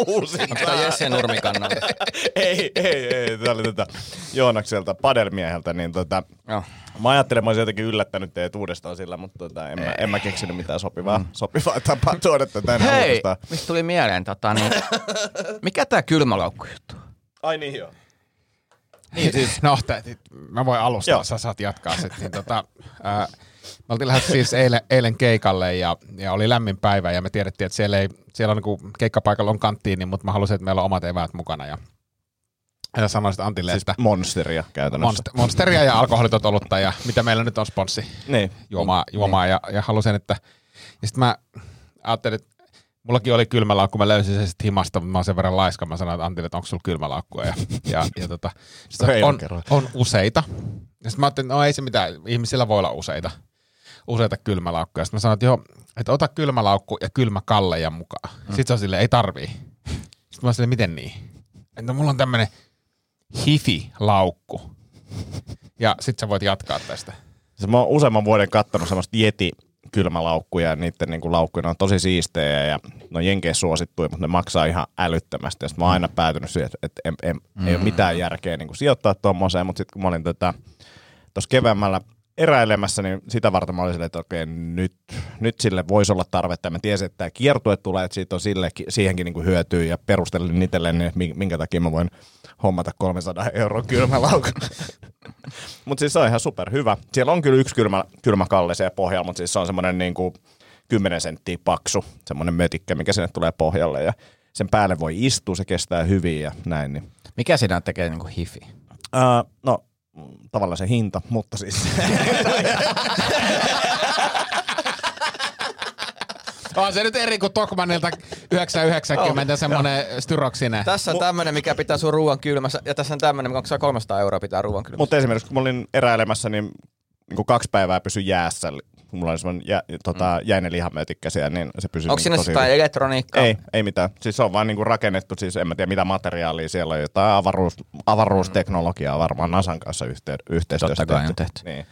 uusinta. Onko tää Jesse Nurmikannalta? <laughs> ei, ei, ei. Tämä oli tota Joonakselta, padelmieheltä, niin tota, Joo. mä ajattelin, että mä olisin jotenkin yllättänyt teidät uudestaan sillä, mutta tota, en, mä, en mä keksinyt mitään sopivaa, mm. sopivaa tapaa tuoda tätä Hei, uudestaan. mistä tuli mieleen, tota, niin, mikä tää kylmälaukku juttu? Ai niin joo. Niin siis, No, tä, mä voin alustaa, Joo. sä saat jatkaa sit. Niin, tota, ää, me oltiin lähdössä siis eilen, eilen keikalle ja, ja, oli lämmin päivä ja me tiedettiin, että siellä, ei, siellä on niinku, keikkapaikalla on kanttiini, mutta mä halusin, että meillä on omat eväät mukana. Ja, ja sanoin sitten Antille, siis että monsteria käytännössä. monster, monsteria ja alkoholitot olutta ja mitä meillä nyt on sponssi Niin. juomaa, juomaa ja, ja halusin, että ja sitten mä ajattelin, että mullakin oli kylmälaukku, mä löysin sen sitten himasta, mä oon sen verran laiska, mä sanoin, että Antille, että onko sulla kylmälaukkua ja, ja, ja tota, on, on, useita. Ja sitten mä ajattelin, että no ei se mitään, ihmisillä voi olla useita, useita kylmälaukkuja. Sitten mä sanoin, että joo, että ota kylmälaukku ja kylmäkalleja mukaan. Mm. Sitten se on silleen, ei tarvii. Sitten mä oon silleen, miten niin? Että no, mulla on tämmönen hifi-laukku. Ja sit sä voit jatkaa tästä. Siis mä oon useamman vuoden kattonut semmoista Yeti kylmälaukkuja ja niiden niinku laukkuja ne on tosi siistejä ja ne on jenkeissä suosittuja, mutta ne maksaa ihan älyttömästi. Ja mä oon aina päätynyt siihen, että, että en, en, mm. ei ole mitään järkeä niinku sijoittaa tuommoiseen, mutta sitten kun mä olin tätä tuossa keväämällä eräilemässä, niin sitä varten mä olin silleen, että okei, nyt, nyt sille voisi olla tarvetta. Mä tiesin, että tämä kiertue tulee, että siitä on sille, siihenkin niinku hyötyä ja perustelin itselleen, että minkä takia mä voin hommata 300 euron kylmälaukun. <laughs> Mutta siis se on ihan super hyvä. Siellä on kyllä yksi kylmä, kylmä kalle siellä pohjalla, mutta siis se on semmoinen niin kuin 10 senttiä paksu, semmoinen mötikkä, mikä sinne tulee pohjalle. Ja sen päälle voi istua, se kestää hyvin ja näin. Niin. Mikä siinä tekee niinku hifi? Uh, no, tavallaan se hinta, mutta siis <laughs> On se nyt eri kuin Tokmanilta 990 semmonen styroksinen. Tässä on tämmönen, mikä pitää sun ruoan kylmässä, ja tässä on tämmönen, mikä maksaa 300 euroa pitää ruoan kylmässä. Mutta esimerkiksi kun mä olin eräilemässä, niin, niin kuin kaksi päivää pysyi jäässä. Mulla oli semmoinen jä, tota, mm. jäinen lihamötikkä siellä, niin se pysyi Onko niin siinä tosi jotain elektroniikkaa? Ei, ei mitään. Siis se on vaan niinku rakennettu, siis en mä tiedä mitä materiaalia siellä on, jotain avaruus, avaruusteknologiaa varmaan NASAn kanssa yhte, yhteistyössä Totta kai on tehty. Niin.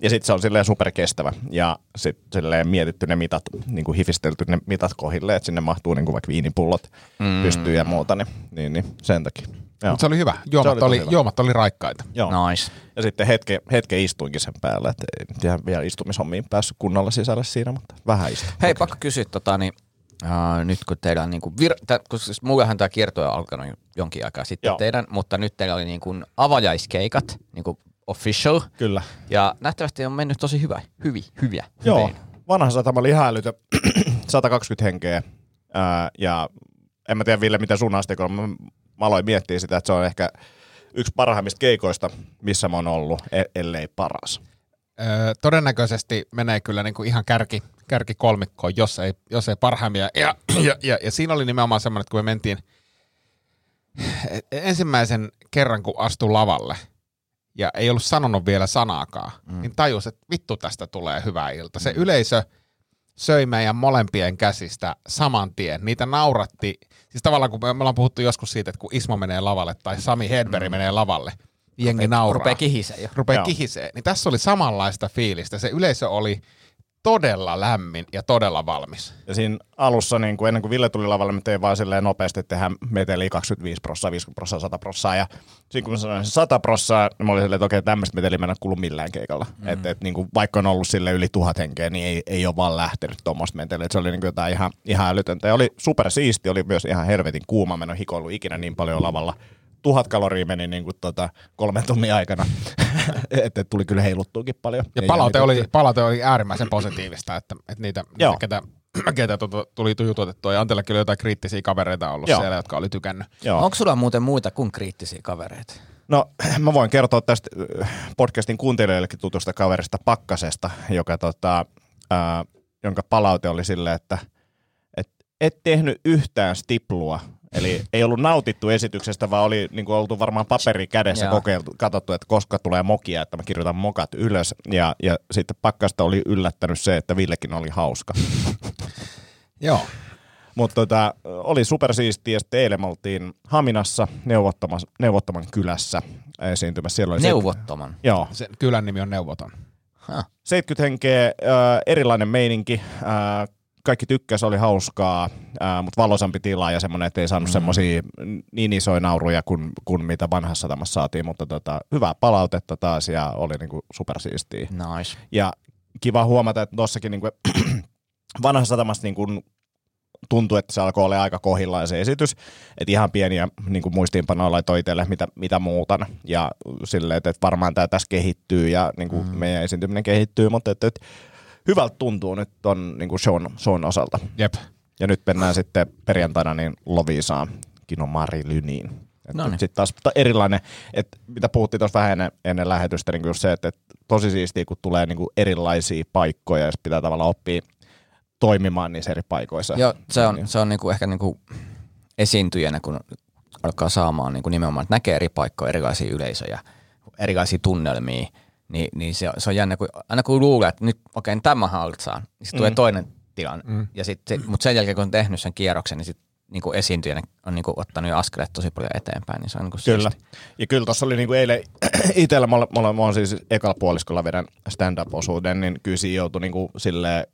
Ja sitten se on silleen superkestävä ja sitten silleen mietitty ne mitat, niinku hifistelty ne mitat kohille, että sinne mahtuu niinku vaikka viinipullot mm. pystyy ja muuta, niin, niin, niin sen takia. Joo. Mutta se oli hyvä. Juomat, oli oli, tosi hyvä. juomat oli raikkaita. Joo. Nice. Ja sitten hetke, hetke istuinkin sen päällä, että ei vielä istumishommiin päässyt kunnolla sisälle siinä, mutta vähän istuin. Hei, pakko kysyä, tota, niin, uh, nyt kun teillä on niinku vir- tä, koska siis mullehan tämä kierto on alkanut jo jonkin aikaa sitten Joo. teidän, mutta nyt teillä oli niinku avajaiskeikat, niinku official, Kyllä. ja nähtävästi on mennyt tosi hyvä, hyvi, hyviä. Joo, vanha satama oli ihan älytö, 120 <clears throat> henkeä. Ää, ja en mä tiedä Ville, mitä sun asteikolla, mä, mä aloin miettiä sitä, että se on ehkä yksi parhaimmista keikoista, missä mä oon ollut, e- ellei paras. Öö, todennäköisesti menee kyllä niinku ihan kärki, kärki kolmikkoon, jos ei, jos ei parhaimmia. Ja, <clears throat> ja, ja, ja siinä oli nimenomaan semmoinen, että kun me mentiin ensimmäisen kerran, kun astui lavalle, ja ei ollut sanonut vielä sanaakaan, mm. niin tajus, että vittu tästä tulee hyvä ilta. Se yleisö söi meidän molempien käsistä saman tien. Niitä nauratti, siis tavallaan kun me ollaan puhuttu joskus siitä, että kun Ismo menee lavalle tai Sami Hedberg mm. menee lavalle, jengi nauraa. Rupee kihisee jo. Rupeaa Joo. kihisee. Niin tässä oli samanlaista fiilistä. Se yleisö oli todella lämmin ja todella valmis. Ja siinä alussa, niin kuin ennen kuin Ville tuli lavalle, me tein vaan silleen nopeasti, että tehdään meteliä 25 prossaa, 50 prossaa, 100 prossaa. Ja siinä kun mä sanoin sen 100 prossaa, niin mä olin silleen, että okei, tämmöistä meteliä mennä kuulu millään keikalla. Mm. Että et, niin kuin, vaikka on ollut sille yli tuhat henkeä, niin ei, ei ole vaan lähtenyt tuommoista meteliä. Et Se oli niin kuin jotain ihan, ihan älytöntä. Ja oli super siisti, oli myös ihan helvetin kuuma. Mä en ole hikoillut ikinä niin paljon lavalla. Tuhat kaloria meni niin kuin tota, kolmen tunnin aikana. <laughs> että et tuli kyllä heiluttuukin paljon. Ja palaute oli, palaute oli äärimmäisen positiivista, että, että niitä, niitä ketä, <clears throat> ketä tuota, tuli jututettua. Ja Antellakin oli jotain kriittisiä kavereita ollut Joo. siellä, jotka oli tykännyt. Joo. Onko sulla muuten muita kuin kriittisiä kavereita? No <clears throat> mä voin kertoa tästä äh, podcastin kuuntelijoillekin tutusta kaverista Pakkasesta, joka tota, ää, jonka palaute oli silleen, että et, et tehnyt yhtään stiplua. Eli ei ollut nautittu esityksestä, vaan oli niin kuin oltu varmaan paperi kädessä Joo. kokeiltu, katsottu, että koska tulee mokia, että mä kirjoitan mokat ylös. Ja, ja sitten Pakkasta oli yllättänyt se, että Villekin oli hauska. <laughs> Joo. Mutta tota, oli supersiistiä. Sitten eilen me oltiin Haminassa neuvottoman, neuvottoman kylässä esiintymässä. Siellä oli Neuvottoman. Joo, Se kylän nimi on Neuvoton. Huh. 70 henkeä, äh, erilainen meininki. Äh, kaikki tykkäs, oli hauskaa, mutta valosampi tila ja semmoinen, että ei saanut mm. semmoisia niin isoja nauruja kuin, kuin mitä vanhassa satamassa saatiin, mutta tota, hyvää palautetta taas ja oli niinku supersiistiä. Nice. Ja kiva huomata, että tossakin niinku, <clears throat> vanhassa satamassa niinku tuntui, että se alkoi olla aika kohillaan se esitys. Että ihan pieniä niin kuin muistiinpanoja laitoi itselle, mitä, mitä muutan. Ja silleen, että, että varmaan tämä tässä kehittyy ja niin kuin mm. meidän esiintyminen kehittyy, mutta että, että hyvältä tuntuu nyt ton niin kuin shown, shown osalta. Jep. Ja nyt mennään sitten perjantaina niin Lovisaan, Kino Mari Lyniin. Noniin. Sitten taas ta- erilainen, että mitä puhuttiin tuossa vähän ennen, ennen lähetystä, niin just se, että, että tosi siistiä, kun tulee niin kuin erilaisia paikkoja ja sit pitää tavallaan oppia toimimaan niissä eri paikoissa. Joo, se on, Niin. se on niinku ehkä niinku esiintyjänä, kun alkaa saamaan niinku nimenomaan, että näkee eri paikkoja, erilaisia yleisöjä, erilaisia tunnelmia, niin, niin se, se on jännä, kun, aina kun luulee, että nyt okei, okay, tämä hallitsaan, niin sitten tulee Mm. toinen tilanne. Mm. Ja sit, se, mutta sen jälkeen, kun on tehnyt sen kierroksen, niin sitten niinku esiintyjänä on niinku ottanut jo askeleet tosi paljon eteenpäin, niin se on niinku Kyllä. siisti. Ja kyllä tuossa oli niinku eilen <clears throat> itsellä, mä, mä, olen- mä olen siis ekalla puoliskolla vedän stand-up-osuuden, niin kyllä siinä joutui niinku silleen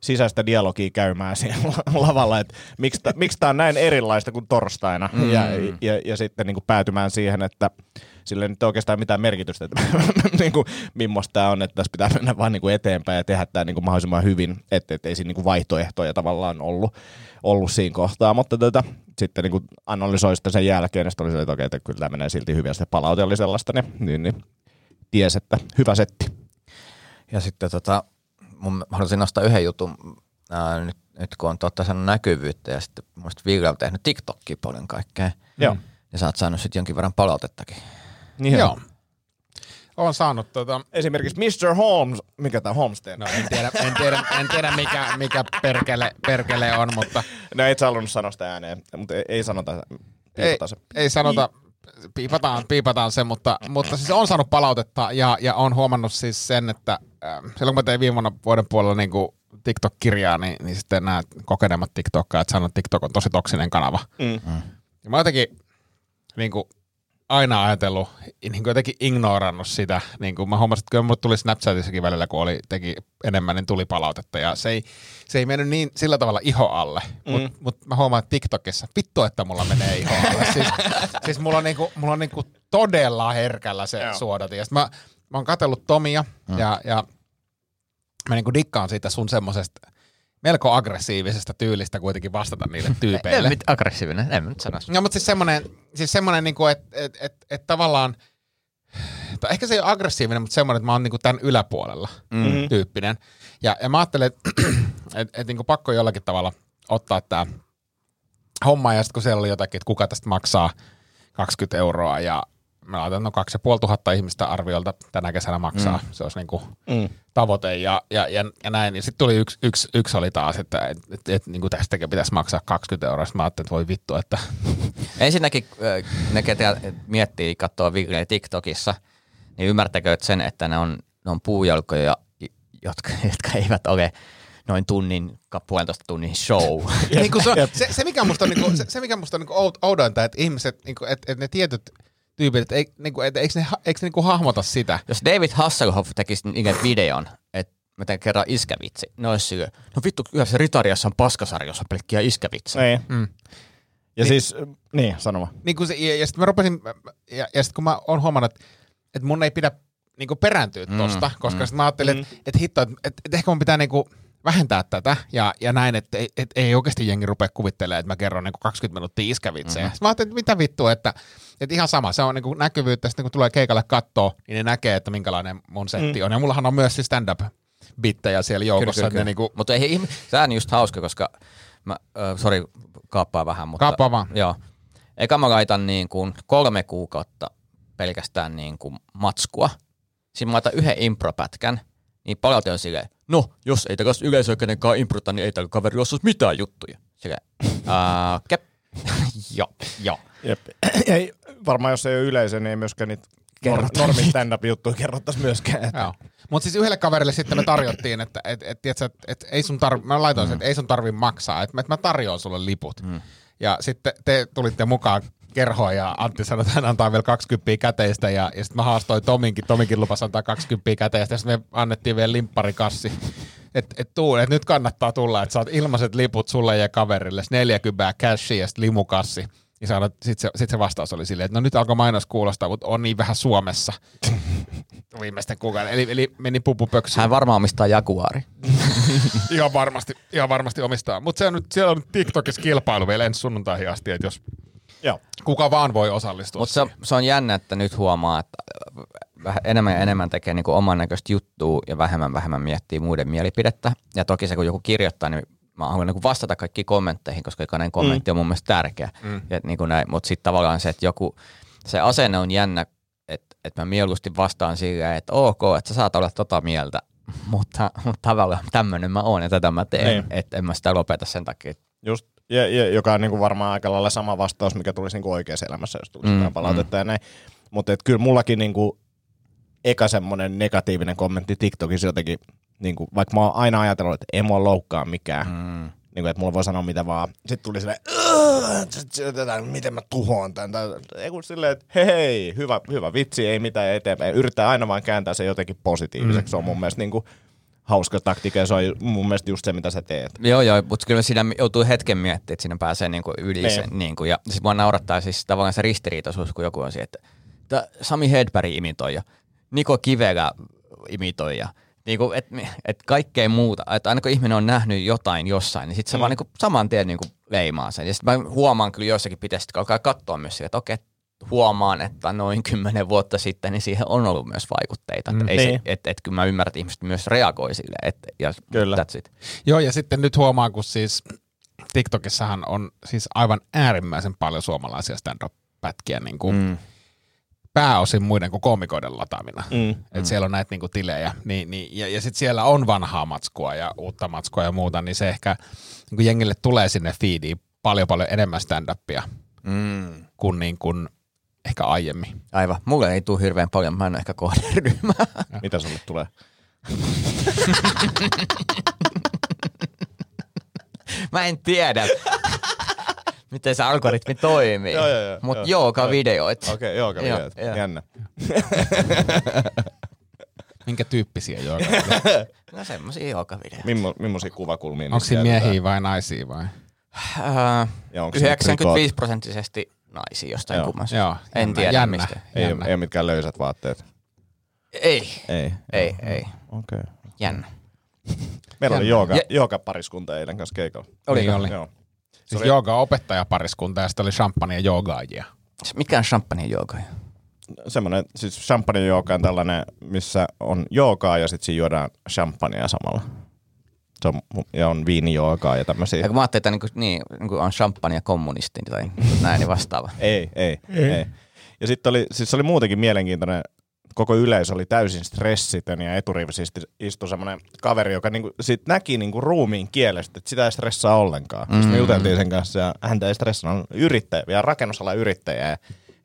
sisäistä dialogia käymään <laughs> siellä lavalla, että miksi, tää- miksi tämä on näin erilaista kuin torstaina. Mm. Ja, ja, ja sitten niinku päätymään siihen, että sille ei nyt oikeastaan mitään merkitystä, että <laughs> niinku, millaista tämä on, että tässä pitää mennä vaan niinku eteenpäin ja tehdä tämä niinku mahdollisimman hyvin, että et ei siinä niinku vaihtoehtoja tavallaan ollut, ollut siinä kohtaa, mutta tota, sitten niinku analysoi sitä sen jälkeen, ja sitten oli se, että okei, että kyllä tämä menee silti hyvin, ja sitten palaute oli sellaista, niin, niin, niin ties, että hyvä setti. Ja sitten tota, mun, haluaisin nostaa yhden jutun, ää, nyt, nyt kun on totta saanut näkyvyyttä ja sitten muista Ville on tehnyt TikTokia paljon kaikkea, Joo. niin sä oot saanut sitten jonkin verran palautettakin. Niin Joo. Olen saanut tota, Esimerkiksi Mr. Holmes, mikä tämä Holmesteen? no en tiedä, en tiedä, en tiedä mikä, mikä perkele, perkele on, mutta No et sä halunnut sanoa sitä ääneen, mutta ei, ei sanota ei, se. ei sanota, piipataan, piipataan se, mutta, mutta siis on saanut palautetta ja, ja on huomannut siis sen, että äh, silloin kun mä tein viime vuonna vuoden puolella niin kuin TikTok-kirjaa, niin, niin sitten nämä kokeneemmat TikTokkaat sanoo, että TikTok on tosi toksinen kanava. Mm. Ja mä jotenkin niin kuin, aina ajatellut, niin kuin jotenkin ignorannut sitä. Niin kuin mä huomasin, että kyllä mulle tuli Snapchatissakin välillä, kun oli, teki enemmän, niin tuli palautetta. Ja se ei, se ei mennyt niin sillä tavalla iho alle. Mm. Mutta mut mä huomaan, että TikTokissa, vittu, että mulla menee iho alle. <laughs> siis, siis mulla on, niinku, mulla on niinku todella herkällä se Joo. suodatin. Ja sit mä, mä oon katsellut Tomia mm. ja, ja mä niinku dikkaan siitä sun semmosesta melko aggressiivisesta tyylistä kuitenkin vastata niille <laughs> tyypeille. Mit aggressiivinen, en nyt sanoisi. No, mutta siis semmoinen, siis semmoinen niinku, että et, et, et tavallaan, tai ehkä se ei ole aggressiivinen, mutta semmoinen, että mä oon niinku tämän yläpuolella mm. tyyppinen. Ja, ja mä ajattelen, että <clears throat> et, et niinku pakko jollakin tavalla ottaa tämä homma, ja sitten kun siellä oli jotakin, että kuka tästä maksaa 20 euroa, ja mä laitan, no 2500 ihmistä arviolta tänä kesänä maksaa. Mm. Se olisi niinku Mm. tavoite ja, ja, ja, ja näin. Ja sitten tuli yksi, yksi, yksi oli taas, että et, et, et, niin tästäkin pitäisi maksaa 20 euroa. Sitten mä ajattelin, että voi vittu, että <laughs> Ensinnäkin ne, ketä miettii, katsoo Vigleä TikTokissa, niin ymmärtäkö että sen, että ne on, ne on puujalkoja, jotka, jotka eivät ole noin tunnin, puolentoista tunnin show. <laughs> niin kuin se, se, se, mikä musta on, niin kuin, se, se, mikä musta on niin kuin oud- oudointa, että ihmiset, niin kuin, että, että ne tietyt tyypit, että, ei, niin kuin, että eikö ne, eikö ne niin kuin hahmota sitä? Jos David Hasselhoff tekisi niiden videon, että mä teen kerran iskävitsi, ne olisi sille, no vittu, kyllä se Ritariassa on paskasarjossa pelkkiä iskävitsejä. Niin. Mm. Ja siis, niin, sanoma. Niin kuin se, ja, ja sitten mä rupesin, ja, ja sitten kun mä oon huomannut, että, että mun ei pidä niin kuin perääntyä tosta, mm, koska mm. sitten mä ajattelin, että, että hitto, että, että, että ehkä mun pitää niin kuin vähentää tätä ja, ja näin, että, että, että ei oikeasti jengi rupea kuvittelemaan, että mä kerron niin kuin 20 minuuttia iskävitsejä. Mm-hmm. Sitten mä ajattelin, että mitä vittua, että, että ihan sama, se on niin kuin näkyvyyttä, sitten kun tulee keikalle kattoa, niin ne näkee, että minkälainen mun setti mm. on. Ja mullahan on myös siis stand-up bittejä siellä joukossa. Kyllä, kyllä, kyllä. Niinku, Mutta ei tämä on just hauska, koska mä, äh, sori, kaappaa vähän, mutta... Kaappaa vaan. Joo. Eka mä laitan niin kuin kolme kuukautta pelkästään niin kuin matskua. Sitten mä laitan yhden impropätkän, niin paljon on silleen, no, jos ei takas yleisö kenenkään improta, niin ei tällä kaveri osaisi mitään juttuja. Silleen, <laughs> ää, kep. <laughs> joo, joo. Jep. <clears throat> Ei, varmaan jos ei ole yleisö, niin ei myöskään niitä normi stand-up-juttuja kerrottaisi myöskään. Että. Joo. Mutta siis yhdelle kaverille sitten me tarjottiin, että et, et, et, et, et ei sun tarvi, mä laitoin sen, että ei sun tarvi maksaa, että et mä tarjoan sulle liput. Mm. Ja sitten te tulitte mukaan kerhoon ja Antti sanoi, että hän antaa vielä 20 käteistä ja, ja sitten mä haastoin Tominkin, Tominkin lupas antaa 20 käteistä ja sitten me annettiin vielä limpparikassi. Että et tuu, et nyt kannattaa tulla, että saat ilmaiset liput sulle ja kaverille, 40 cashia ja sitten limukassi. Ja sitten se, sit se vastaus oli silleen, että no nyt alkoi mainos kuulostaa, mutta on niin vähän Suomessa <laughs> viimeisten kuukauden. Eli, eli meni pupupöksyyn. Hän varmaan omistaa Jaguari. <laughs> Ihan varmasti, ihan varmasti omistaa. Mutta se on nyt, siellä on nyt TikTokissa kilpailu vielä ensi sunnuntaihin asti, että jos Joo. kuka vaan voi osallistua. Mutta se, se on jännä, että nyt huomaa, että vähän enemmän ja enemmän tekee niinku oman näköistä juttua ja vähemmän vähemmän miettii muiden mielipidettä. Ja toki se, kun joku kirjoittaa, niin mä haluan niinku vastata kaikkiin kommentteihin, koska jokainen kommentti mm. on mun mielestä tärkeä. Mm. Ja niinku näin. Mutta sitten tavallaan se, että joku, se asenne on jännä, että, että mä mieluusti vastaan silleen, että ok, että sä saat olla tota mieltä, <laughs> mutta, mutta tavallaan tämmöinen mä oon ja tätä mä teen, Niin. että en mä sitä lopeta sen takia. Just, ja, ja, joka on niinku varmaan aika lailla sama vastaus, mikä tulisi niinku oikeassa elämässä, jos tulisi Mm, mm, palautetta mm. ja näin. Mutta kyllä mullakin niinku eka semmoinen negatiivinen kommentti TikTokissa jotenkin, niinku, vaikka mä oon aina ajatellut, että ei mua loukkaa mikään, mm. niinku, että mulla voi sanoa mitä vaan. Sitten tuli silleen, "Ugh, t- t- tätä, miten mä tuhoan tämän. Ei kun silleen, että hei, hei hyvä, hyvä vitsi, ei mitään eteenpäin. Yrittää aina vaan kääntää se jotenkin positiiviseksi. Mm. Se on mun mielestä niinku, hauska taktiikka ja se on mun mielestä just se, mitä sä teet. Joo, joo, mutta kyllä siinä joutuu hetken miettimään, että siinä pääsee niinku yli Niin. sen. Niinku, ja siis mua naurattaa siis tavallaan se ristiriitaisuus, kun joku on siihen, että "Tää Sami Hedberg imitoi ja Niko Kivelä imitoi ja niinku, et, et kaikkea muuta. Että aina kun ihminen on nähnyt jotain jossain, niin sitten se mm. vaan niinku saman tien niinku leimaa sen. Ja sitten mä huomaan kyllä joissakin pitäisi alkaa katsoa myös sille, että okei, huomaan, että noin kymmenen vuotta sitten niin siihen on ollut myös vaikutteita. Mm, ei se, niin. et, et, kyllä mä ymmärrän, että ihmiset myös reagoi sille. Et, ja Kyllä. That's it. Joo, ja sitten nyt huomaan, kun siis TikTokissahan on siis aivan äärimmäisen paljon suomalaisia stand-up-pätkiä niin kuin mm. Pääosin muiden kuin koomikoiden lataamina. Mm. Että siellä on näitä niin kuin tilejä. Niin, niin, ja ja sitten siellä on vanhaa matskua ja uutta matskua ja muuta, niin se ehkä niin kuin jengille tulee sinne feediin paljon paljon enemmän stand-upia Mm. kuin, niin kuin ehkä aiemmin. Aivan. Mulle ei tule hirveän paljon, mä en ole ehkä kohderyhmä. <laughs> Mitä sulle tulee? <laughs> mä en tiedä, <laughs> miten se algoritmi toimii. <laughs> Joo, joo, joo, Mutta joo, joka joo. videoit. Okei, okay, joo, kävi Joo, joo, joo. Jännä. <laughs> Minkä tyyppisiä joo? No semmosia joka video. Mimmo, millaisia kuvakulmia Onko siinä miehiä vai naisia vai? Äh, Ja onko siinä 95 prosenttisesti naisia jostain Joo. kummasta. Joo, En jännä, tiedä jännä, mistä. Ei, jännä. ei ole mitkään löysät vaatteet. Ei, Ei. ei, ei. Okei. Okay. Jännä. Meillä oli Jännä. jooga, Ja- jooga pariskunta eilen kanssa keikalla. Niin oli. Joo. Siis oli- jooga opettajapariskunta ja sitten oli champagne ja joogaajia. Mikä on champagne jooga? Semmoinen, siis champagne jooga on tällainen, missä on joogaa ja sitten siinä juodaan champagnea samalla. Se on, ja on viinijoogaa ja tämmöisiä. Ja kun mä ajattelin, että niinku, niin, niinku on champagne ja kommunisti tai <laughs> näin niin vastaava. Ei, ei, ei. ei. Ja sitten oli, siis se oli muutenkin mielenkiintoinen, koko yleisö oli täysin stressitön ja eturivissä isti- istui semmoinen kaveri, joka niinku, sit näki niinku ruumiin kielestä, että sitä ei stressaa ollenkaan. Mm. Sitten me juteltiin sen kanssa ja häntä ei stressannut, on yrittäjä, vielä rakennusalan yrittäjä. Ja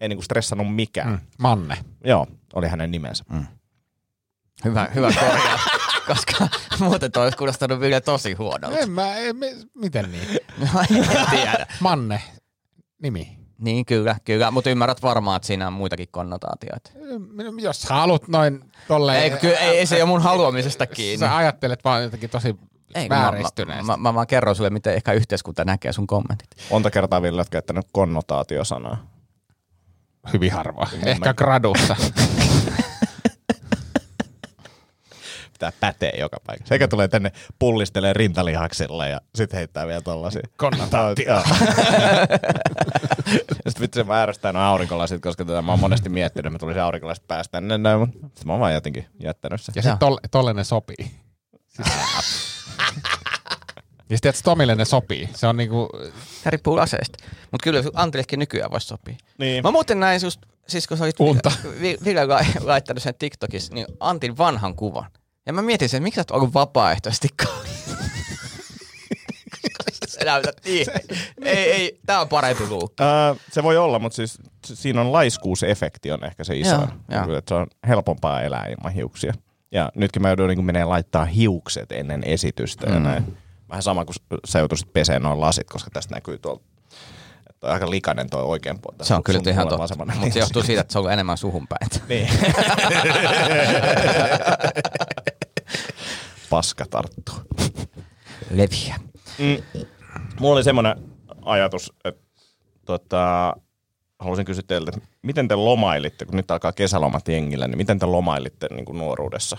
ei niinku stressannut mikään. Mm. Manne. Joo, oli hänen nimensä. Mm. Hyvä, hyvä korjaus. <laughs> Koska muuten toi olisi kuulostanut vielä tosi huonolta. En mä, en, miten niin? <laughs> No, en tiedä. Manne. Nimi. Niin, kyllä, kyllä. Mutta ymmärrät varmaan, että siinä on muitakin konnotaatioita. Jos sä haluat noin tolleen... Ei, kyllä, ei, ei se ole mun haluamisesta kiinni. Sä ajattelet vaan jotenkin tosi Ei, mä, vääristyneesti. mä, mä, mä, vaan kerron sulle, miten ehkä yhteiskunta näkee sun kommentit. Monta kertaa Ville olet käyttänyt konnotaatiosanaa. Hyvin harvoin. Ehkä gradussa. <laughs> Pitää pätee joka paikassa. Eikä tulee tänne pullistelee rintalihaksilla ja sit heittää vielä tollasia. Konnotaatio. <laughs> Joo. Sitten vittu se mä ärsyttää no aurinkolasit, koska tätä mä oon monesti miettinyt, että mä tulisin aurinkolasit päästä tänne näin, mutta sit mä oon vaan jotenkin jättänyt sen. Ja sitten tolle, tolle ne sopii. Siis... <laughs> ja sitten että Tomille ne sopii. Se on niinku... Tämä riippuu aseesta. Mutta kyllä Antillekin nykyään voisi sopia. Niin. Mä muuten näin just, siis kun sä olit Unta. Vi- Ville la- laittanut sen TikTokissa, niin Antin vanhan kuvan. Ja mä mietin sen, että miksi sä oot ollut vapaaehtoisesti sä näytät niin. Ei, ei, tää on parempi luukki. Ää, se voi olla, mutta siis siinä on laiskuusefekti on ehkä se iso. Joo, joo. Että se on helpompaa elää ilman hiuksia. Ja nytkin mä joudun niin menee laittaa hiukset ennen esitystä mm. ja näin. Vähän sama kuin sä joutuisit peseen noin lasit, koska tästä näkyy tuolta. On aika likainen toi oikein puolta. Se on kyllä ihan totta. Mutta se johtuu siitä, että se on enemmän suhun päin. Niin. <laughs> Paska tarttuu. <laughs> Leviä. Mm. Mulla oli semmoinen ajatus, että tota, haluaisin kysyä teiltä, että miten te lomailitte, kun nyt alkaa kesälomat jengillä, niin miten te lomailitte niin kuin nuoruudessa?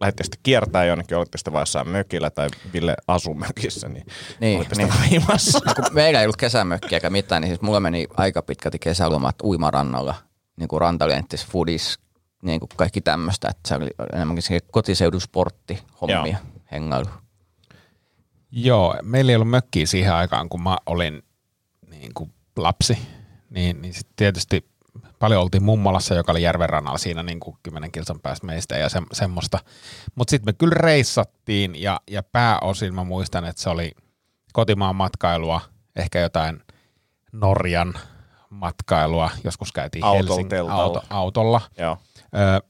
Lähettekö sitten kiertää jonnekin, olitte sitten jossain mökillä tai Ville asuu mökissä, niin, Niin, olitte niin. vaimassa. No, <laughs> kun meillä ei ollut kesämökkiä eikä mitään, niin siis mulla meni aika pitkälti kesälomat uimarannalla, niin kuin rantalenttis, foodis, niin kuin kaikki tämmöistä, että se oli enemmänkin se kotiseudun sportti, hommia, hengailu. Joo, meillä ei ollut mökkiä siihen aikaan, kun mä olin niin kuin lapsi. Niin, niin sitten tietysti paljon oltiin mummolassa, joka oli järven rannalla siinä niin kuin 10 kilsan päästä meistä ja se, semmoista. Mutta sitten me kyllä reissattiin ja, ja pääosin mä muistan, että se oli kotimaan matkailua, ehkä jotain Norjan matkailua. Joskus käytiin Autolla, Helsing- teltalla. auto, autolla. Joo. Ö,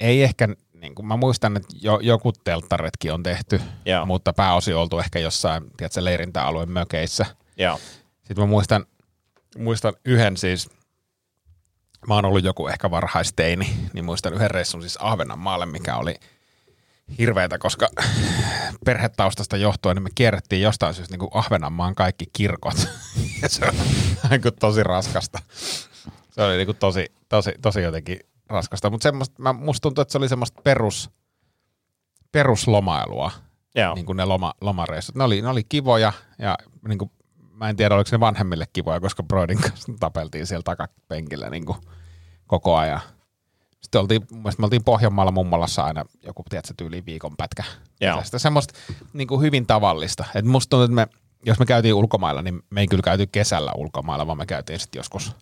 ei ehkä, niin kuin mä muistan, että jo, joku telttaretki on tehty, Joo. mutta pääosin oltu ehkä jossain tiedätkö, leirintäalueen mökeissä. Joo. Sitten mä muistan, muistan yhden siis, mä oon ollut joku ehkä varhaisteini, niin muistan yhden reissun siis Ahvenanmaalle, mikä oli hirveätä, koska <laughs> perhetaustasta johtuen niin me kierrettiin jostain syystä niin kuin Ahvenanmaan kaikki kirkot. <laughs> ja se on niin kuin tosi raskasta. Se oli niin kuin tosi, tosi, tosi jotenkin raskasta, mutta semmoista, mä, musta tuntuu, että se oli semmoista perus, peruslomailua, Joo. niin kuin ne loma, lomareissut. Ne oli, ne oli kivoja ja niin kuin, mä en tiedä, oliko ne vanhemmille kivoja, koska Broidin <laughs> kanssa tapeltiin siellä takapenkillä niin kuin koko ajan. Sitten oltiin, me oltiin Pohjanmaalla mummolassa aina joku, tiedätkö, tyyli viikon pätkä. Sitten semmoista niin kuin hyvin tavallista. Et musta tuntuu, että me, jos me käytiin ulkomailla, niin me ei kyllä käyty kesällä ulkomailla, vaan me käytiin sitten joskus